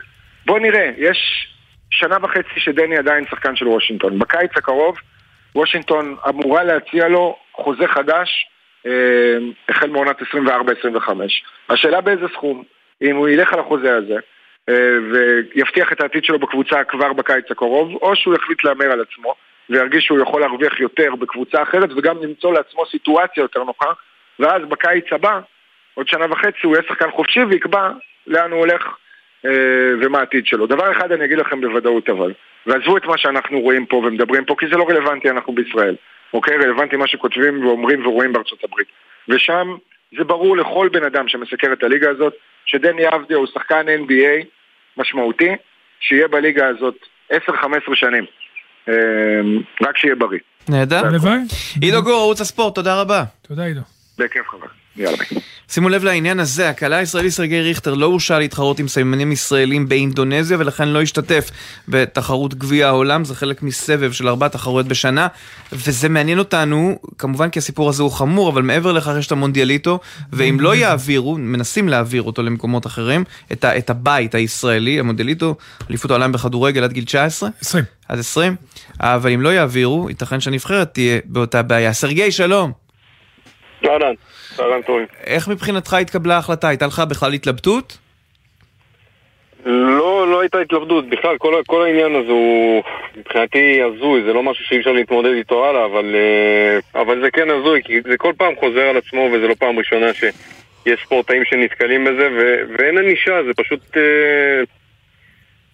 בוא נראה, יש שנה וחצי שדני עדיין שחקן של וושינגטון. בקיץ הקרוב, וושינגטון אמורה להציע לו חוזה חדש אה, החל מעונת 24-25. השאלה באיזה סכום. אם הוא ילך על החוזה הזה אה, ויבטיח את העתיד שלו בקבוצה כבר בקיץ הקרוב, או שהוא יחליט להמר על עצמו וירגיש שהוא יכול להרוויח יותר בקבוצה אחרת וגם למצוא לעצמו סיטואציה יותר נוחה, ואז בקיץ הבא, עוד שנה וחצי, הוא יהיה שחקן חופשי ויקבע לאן הוא הולך ומה העתיד שלו. דבר אחד אני אגיד לכם בוודאות אבל, ועזבו את מה שאנחנו רואים פה ומדברים פה, כי זה לא רלוונטי, אנחנו בישראל. אוקיי? רלוונטי מה שכותבים ואומרים ורואים בארצות הברית. ושם זה ברור לכל בן אדם שמסקר את הליגה הזאת, שדני אבדיה הוא שחקן NBA משמעותי, שיהיה בליגה הזאת 10-15 שנים. אה, רק שיהיה בריא. נהדר. הלוואי. עידו גור, ערוץ הספורט, תודה רבה. תודה עידו. בכיף חבר. יאללה ביי. שימו לב לעניין הזה, הקהלה הישראלי סרגי ריכטר לא הורשה להתחרות עם סממנים ישראלים באינדונזיה ולכן לא השתתף בתחרות גביע העולם, זה חלק מסבב של ארבע תחרויות בשנה וזה מעניין אותנו, כמובן כי הסיפור הזה הוא חמור, אבל מעבר לכך יש את המונדיאליטו ואם לא יעבירו, מנסים להעביר אותו למקומות אחרים, את, ה, את הבית הישראלי, המונדיאליטו, אליפות העולם בכדורגל עד גיל 19? 20. עד 20? אבל אם לא יעבירו, ייתכן שהנבחרת תהיה באותה בעיה. סרגי, שלום. אהלן, אהלן טובים. איך מבחינתך התקבלה ההחלטה? הייתה לך בכלל התלבטות? לא, לא הייתה התלבטות, בכלל כל, כל העניין הזה הוא מבחינתי הזוי, זה לא משהו שאי אפשר להתמודד איתו הלאה, אבל, אה, אבל זה כן הזוי, כי זה כל פעם חוזר על עצמו וזה לא פעם ראשונה שיש ספורטאים שנתקלים בזה ו, ואין ענישה, זה פשוט אה,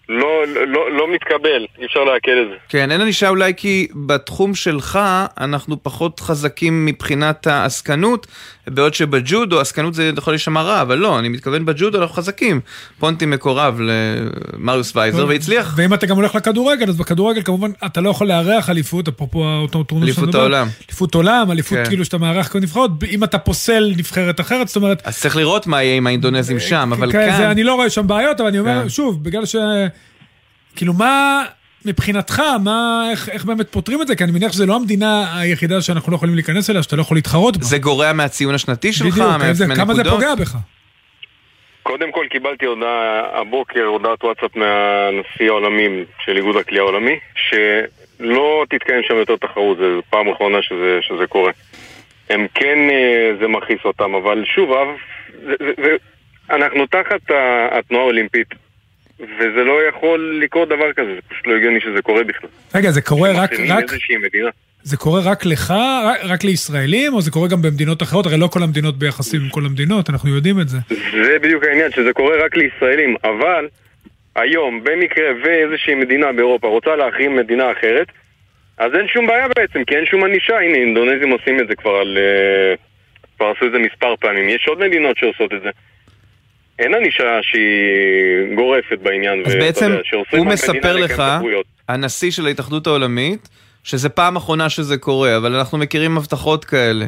לא, לא, לא מתקבל, אי אפשר לעכל את זה. כן, אין ענישה אולי כי בתחום שלך אנחנו פחות חזקים מבחינת העסקנות, בעוד שבג'ודו עסקנות זה יכול להישמע רע, אבל לא, אני מתכוון בג'ודו אנחנו חזקים. פונטי מקורב למריוס וייזר והצליח. ואם אתה גם הולך לכדורגל, אז בכדורגל כמובן אתה לא יכול לארח אליפות, אפרופו אותו טורניר אליפות העולם. אליפות עולם, אליפות כן. כאילו שאתה מארח כנבחרות, אם אתה פוסל נבחרת אחרת, זאת אומרת... אז צריך לראות מה יהיה עם האינדונזים שם, אבל כאן... אני לא רואה שם בעיות, אבל אני אומר, כן. שוב, בגלל ש... כאילו, מה... מבחינתך, מה, איך, איך באמת פותרים את זה? כי אני מניח שזו לא המדינה היחידה שאנחנו לא יכולים להיכנס אליה, שאתה לא יכול להתחרות בה. זה גורע מהציון השנתי שלך? בדיוק, זה- כמה זה? פוגע בך? קודם כל קיבלתי הודעה הבוקר, הודעת וואטסאפ מהנשיא העולמי של איגוד הכלי העולמי, שלא תתקיים שם יותר תחרות, זו פעם אחרונה שזה, שזה קורה. הם כן, אה, זה מכעיס אותם, אבל שוב, אב, זה, זה, זה, אנחנו תחת התנועה האולימפית, וזה לא יכול לקרות דבר כזה, זה פשוט לא הגיוני שזה קורה בכלל. רגע, זה קורה רק, רק. זה קורה רק לך, רק, רק לישראלים, או זה קורה גם במדינות אחרות? הרי לא כל המדינות ביחסים עם כל המדינות, אנחנו יודעים את זה. זה בדיוק העניין, שזה קורה רק לישראלים, אבל היום, במקרה ואיזושהי מדינה באירופה רוצה להחרים מדינה אחרת, אז אין שום בעיה בעצם, כי אין שום ענישה. הנה, אינדונזים עושים את זה כבר על... אה, כבר עשו את זה מספר פעמים. יש עוד מדינות שעושות את זה. אין ענישה שהיא גורפת בעניין. אז בעצם יודע, הוא מספר לך. הנשיא של ההתאחדות העולמית, שזה פעם אחרונה שזה קורה, אבל אנחנו מכירים הבטחות כאלה.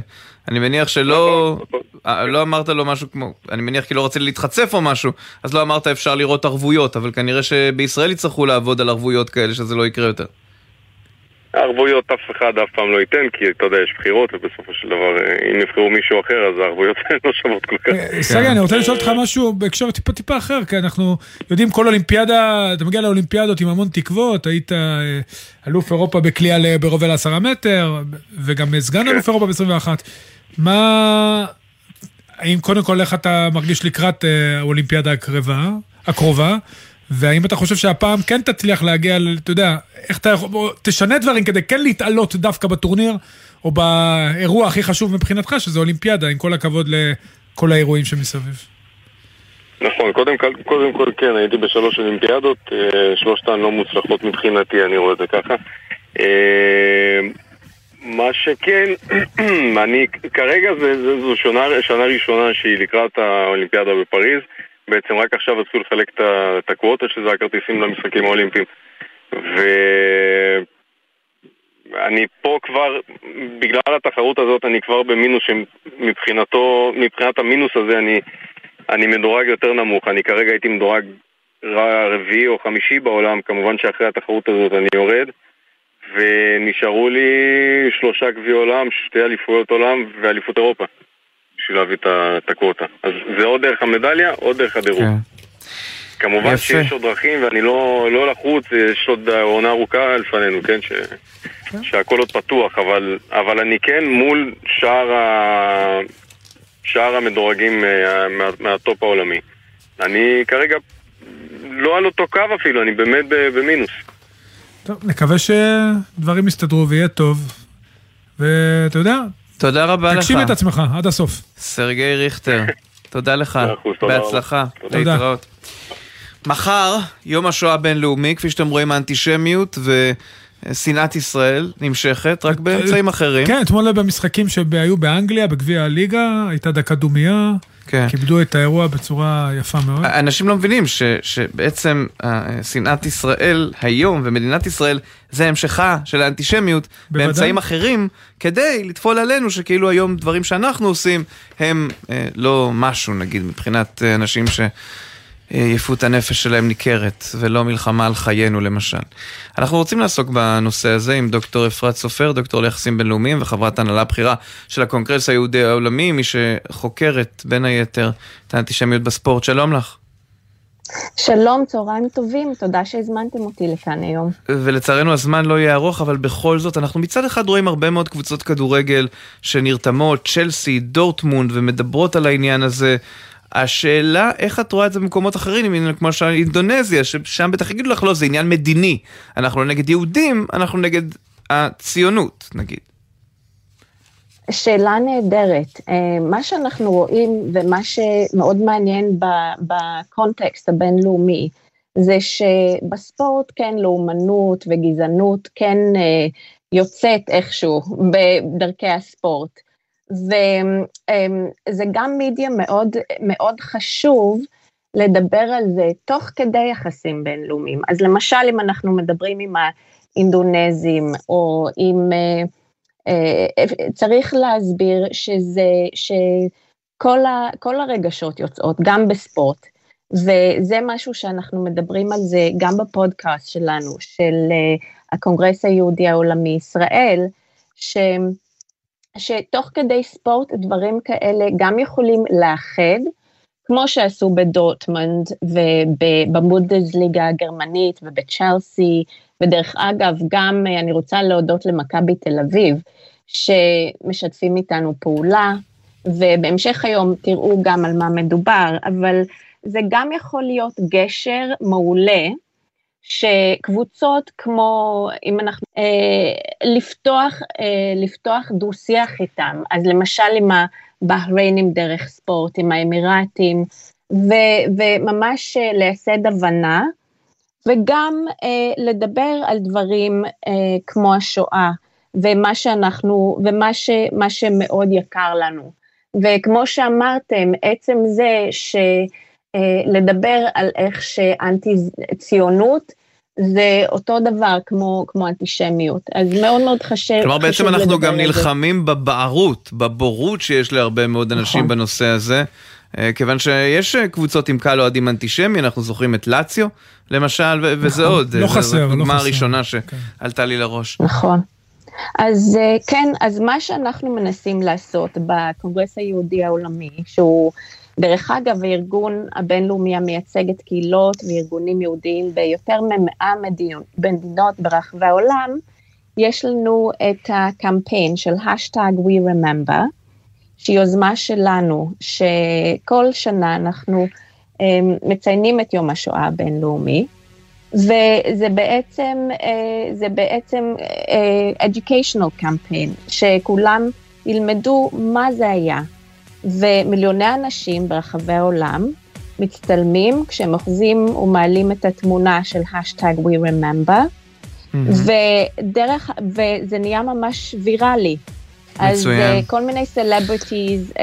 אני מניח שלא, נכון, אה, לא אמרת לו משהו כמו, אני מניח כי לא רצית להתחצף או משהו, אז לא אמרת אפשר לראות ערבויות, אבל כנראה שבישראל יצטרכו לעבוד על ערבויות כאלה שזה לא יקרה יותר. הערבויות אף אחד אף פעם לא ייתן, כי אתה יודע, יש בחירות, ובסופו של דבר, אה, אם יבחרו מישהו אחר, אז הערבויות <laughs> לא שוות כל כך. סגי, אני רוצה לשאול אותך משהו בהקשר טיפה טיפה אחר, כי אנחנו יודעים כל אולימפיאדה, אתה מגיע לאולימפיאדות עם המון תקוות, היית אה, אלוף אירופה בקליעה ל- ברובה לעשרה מטר, וגם סגן אלוף אירופה ב-21. מה... האם קודם כל איך אתה מרגיש לקראת אה, האולימפיאדה הקרבה, הקרובה, והאם אתה חושב שהפעם כן תצליח להגיע, אתה יודע, איך אתה יכול, תשנה דברים כדי כן להתעלות דווקא בטורניר, או באירוע הכי חשוב מבחינתך, שזה אולימפיאדה, עם כל הכבוד לכל האירועים שמסביב. נכון, קודם כל, קודם כל כן, הייתי בשלוש אולימפיאדות, אה, שלושתן לא מוצלחות מבחינתי, אני רואה את זה ככה. אה, מה שכן, <clears throat> אני כרגע זו שנה, שנה ראשונה שהיא לקראת האולימפיאדה בפריז. בעצם רק עכשיו התחילו לחלק את הקווטה, שזה הכרטיסים למשחקים האולימפיים. ואני פה כבר, בגלל התחרות הזאת, אני כבר במינוס שמבחינתו, מבחינת המינוס הזה אני, אני מדורג יותר נמוך. אני כרגע הייתי מדורג רביעי או חמישי בעולם, כמובן שאחרי התחרות הזאת אני יורד. ונשארו לי שלושה גביעי עולם, שתי אליפויות עולם ואליפות אירופה בשביל להביא את הקווטה. אז זה עוד דרך המדליה, עוד דרך הדירוג. כמובן יפה. שיש עוד דרכים ואני לא, לא לחוץ, יש עוד עונה ארוכה לפנינו, כן? ש, שהכל עוד פתוח, אבל, אבל אני כן מול שאר, ה, שאר המדורגים מה, מה, מהטופ העולמי. אני כרגע לא על אותו קו אפילו, אני באמת במינוס. טוב, נקווה שדברים יסתדרו ויהיה טוב. ואתה יודע, תודה רבה לך. תקשיב את עצמך עד הסוף. סרגי ריכטר, תודה לך. בהצלחה. תודה. להתראות. מחר, יום השואה הבינלאומי, כפי שאתם רואים, האנטישמיות ושנאת ישראל נמשכת, רק באמצעים אחרים. כן, אתמול במשחקים שהיו באנגליה, בגביע הליגה, הייתה דקה דומייה. כן. כיבדו את האירוע בצורה יפה מאוד. אנשים לא מבינים ש, שבעצם אה, שנאת ישראל היום ומדינת ישראל זה המשכה של האנטישמיות בוודאי. באמצעים אחרים כדי לטפול עלינו שכאילו היום דברים שאנחנו עושים הם אה, לא משהו נגיד מבחינת אה, אנשים שיפות הנפש שלהם ניכרת ולא מלחמה על חיינו למשל. אנחנו רוצים לעסוק בנושא הזה עם דוקטור אפרת סופר, דוקטור ליחסים בינלאומיים וחברת הנהלה בכירה של הקונגרס היהודי העולמי, מי שחוקרת בין היתר את האנטישמיות בספורט. שלום לך. שלום, צהריים טובים, תודה שהזמנתם אותי לכאן היום. ולצערנו הזמן לא יהיה ארוך, אבל בכל זאת אנחנו מצד אחד רואים הרבה מאוד קבוצות כדורגל שנרתמות, צ'לסי, דורטמונד, ומדברות על העניין הזה. השאלה, איך את רואה את זה במקומות אחרים, כמו למשל אינדונזיה, ששם בטח יגידו לך, לא, זה עניין מדיני. אנחנו לא נגד יהודים, אנחנו נגד הציונות, נגיד. שאלה נהדרת. אה, מה שאנחנו רואים ומה שמאוד מעניין בקונטקסט הבינלאומי, זה שבספורט כן לאומנות וגזענות כן אה, יוצאת איכשהו בדרכי הספורט. וזה גם מדיה מאוד, מאוד חשוב לדבר על זה תוך כדי יחסים בינלאומיים. אז למשל, אם אנחנו מדברים עם האינדונזים או עם... אה, צריך להסביר שזה, שכל הרגשות יוצאות, גם בספורט, וזה משהו שאנחנו מדברים על זה גם בפודקאסט שלנו, של הקונגרס היהודי העולמי ישראל, ש... שתוך כדי ספורט דברים כאלה גם יכולים לאחד, כמו שעשו בדורטמונד ובבונדסליגה הגרמנית ובצ'לסי, ודרך אגב, גם אני רוצה להודות למכבי תל אביב, שמשתפים איתנו פעולה, ובהמשך היום תראו גם על מה מדובר, אבל זה גם יכול להיות גשר מעולה, שקבוצות כמו, אם אנחנו, אה, לפתוח, אה, לפתוח דו-שיח איתם, אז למשל עם הבהריינים דרך ספורט, עם האמירתים, ו, וממש אה, לייסד הבנה, וגם אה, לדבר על דברים אה, כמו השואה, ומה שאנחנו, ומה ש, שמאוד יקר לנו. וכמו שאמרתם, עצם זה שלדבר אה, על איך שאנטי ציונות, זה אותו דבר כמו, כמו אנטישמיות, אז מאוד מאוד חשוב כלומר בעצם אנחנו גם נלחמים בבערות, בבורות שיש להרבה מאוד אנשים נכון. בנושא הזה, אה, כיוון שיש קבוצות עם קהל אוהדים אנטישמי, אנחנו זוכרים את לאציו למשל, וזה נכון. עוד, לא חסר, לא חסר. זו הדוגמה הראשונה שעלתה לי לראש. נכון. אז אה, כן, אז מה שאנחנו מנסים לעשות בקונגרס היהודי העולמי, שהוא דרך אגב הארגון הבינלאומי המייצג את קהילות וארגונים יהודיים ביותר ממאה מדינות ברחבי העולם, יש לנו את הקמפיין של השטג We Remember, שהיא יוזמה שלנו, שכל שנה אנחנו um, מציינים את יום השואה הבינלאומי, וזה בעצם, uh, זה בעצם uh, educational campaign, שכולם ילמדו מה זה היה. ומיליוני אנשים ברחבי העולם מצטלמים כשהם אוחזים ומעלים את התמונה של האשטג We Remember, mm-hmm. ודרך, וזה נהיה ממש ויראלי. מצוין. אז כל מיני celebrities.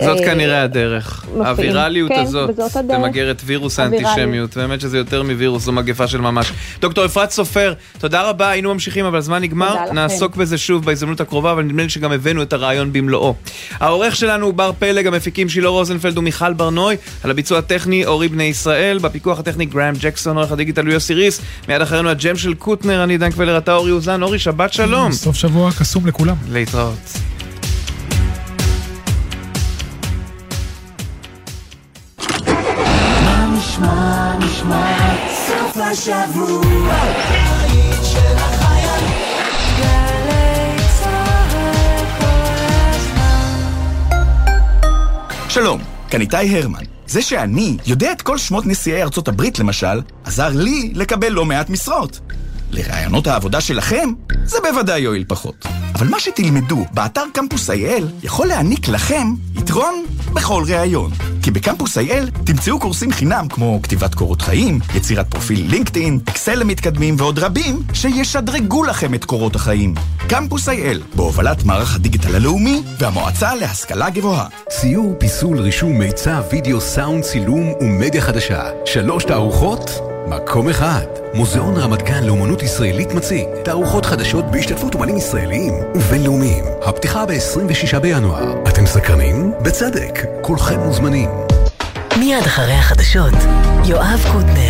זאת uh, כנראה הדרך. מופיעים. הווירליות כן, הזאת תמגר את וירוס האנטישמיות. באמת שזה יותר מווירוס, זו מגפה של ממש. דוקטור אפרת סופר, תודה רבה, היינו ממשיכים, אבל הזמן נגמר. נעסוק בזה שוב בהזדמנות הקרובה, אבל נדמה לי שגם הבאנו את הרעיון במלואו. העורך שלנו הוא בר פלג, המפיקים שילה רוזנפלד ומיכל ברנוי, על הביצוע הטכני אורי בני ישראל, בפיקוח הטכני גראם ג'קסון, עורך הדיגיטל יוסי ריס, מיד אחרינו הג'ם של קוטנר, אני דן קבלר, אתה אורי אוזן, אורי, שבת שלום. סוף שבוע קסום לכולם. להתראות. השבוע, שלום, כאן איתי הרמן. זה שאני יודע את כל שמות נשיאי ארצות הברית, למשל, עזר לי לקבל לא מעט משרות. לרעיונות העבודה שלכם, זה בוודאי יועיל פחות. אבל מה שתלמדו באתר קמפוס IL יכול להעניק לכם יתרון בכל ראיון. כי בקמפוס IL תמצאו קורסים חינם כמו כתיבת קורות חיים, יצירת פרופיל לינקדאין, אקסל למתקדמים ועוד רבים שישדרגו לכם את קורות החיים. קמפוס IL, בהובלת מערך הדיגיטל הלאומי והמועצה להשכלה גבוהה. סיור, פיסול, רישום, מיצב, וידאו, סאונד, צילום ומדיה חדשה. שלוש תערוכות, מקום אחד. מוזיאון רמת גן לאומנות ישראלית מציג תערוכות חדשות בהשתתפות אומנים ישראליים ובינלאומיים. הפתיחה ב-26 בינואר. אתם סקרנים? בצדק, כולכם מוזמנים. מיד אחרי החדשות, יואב קוטנר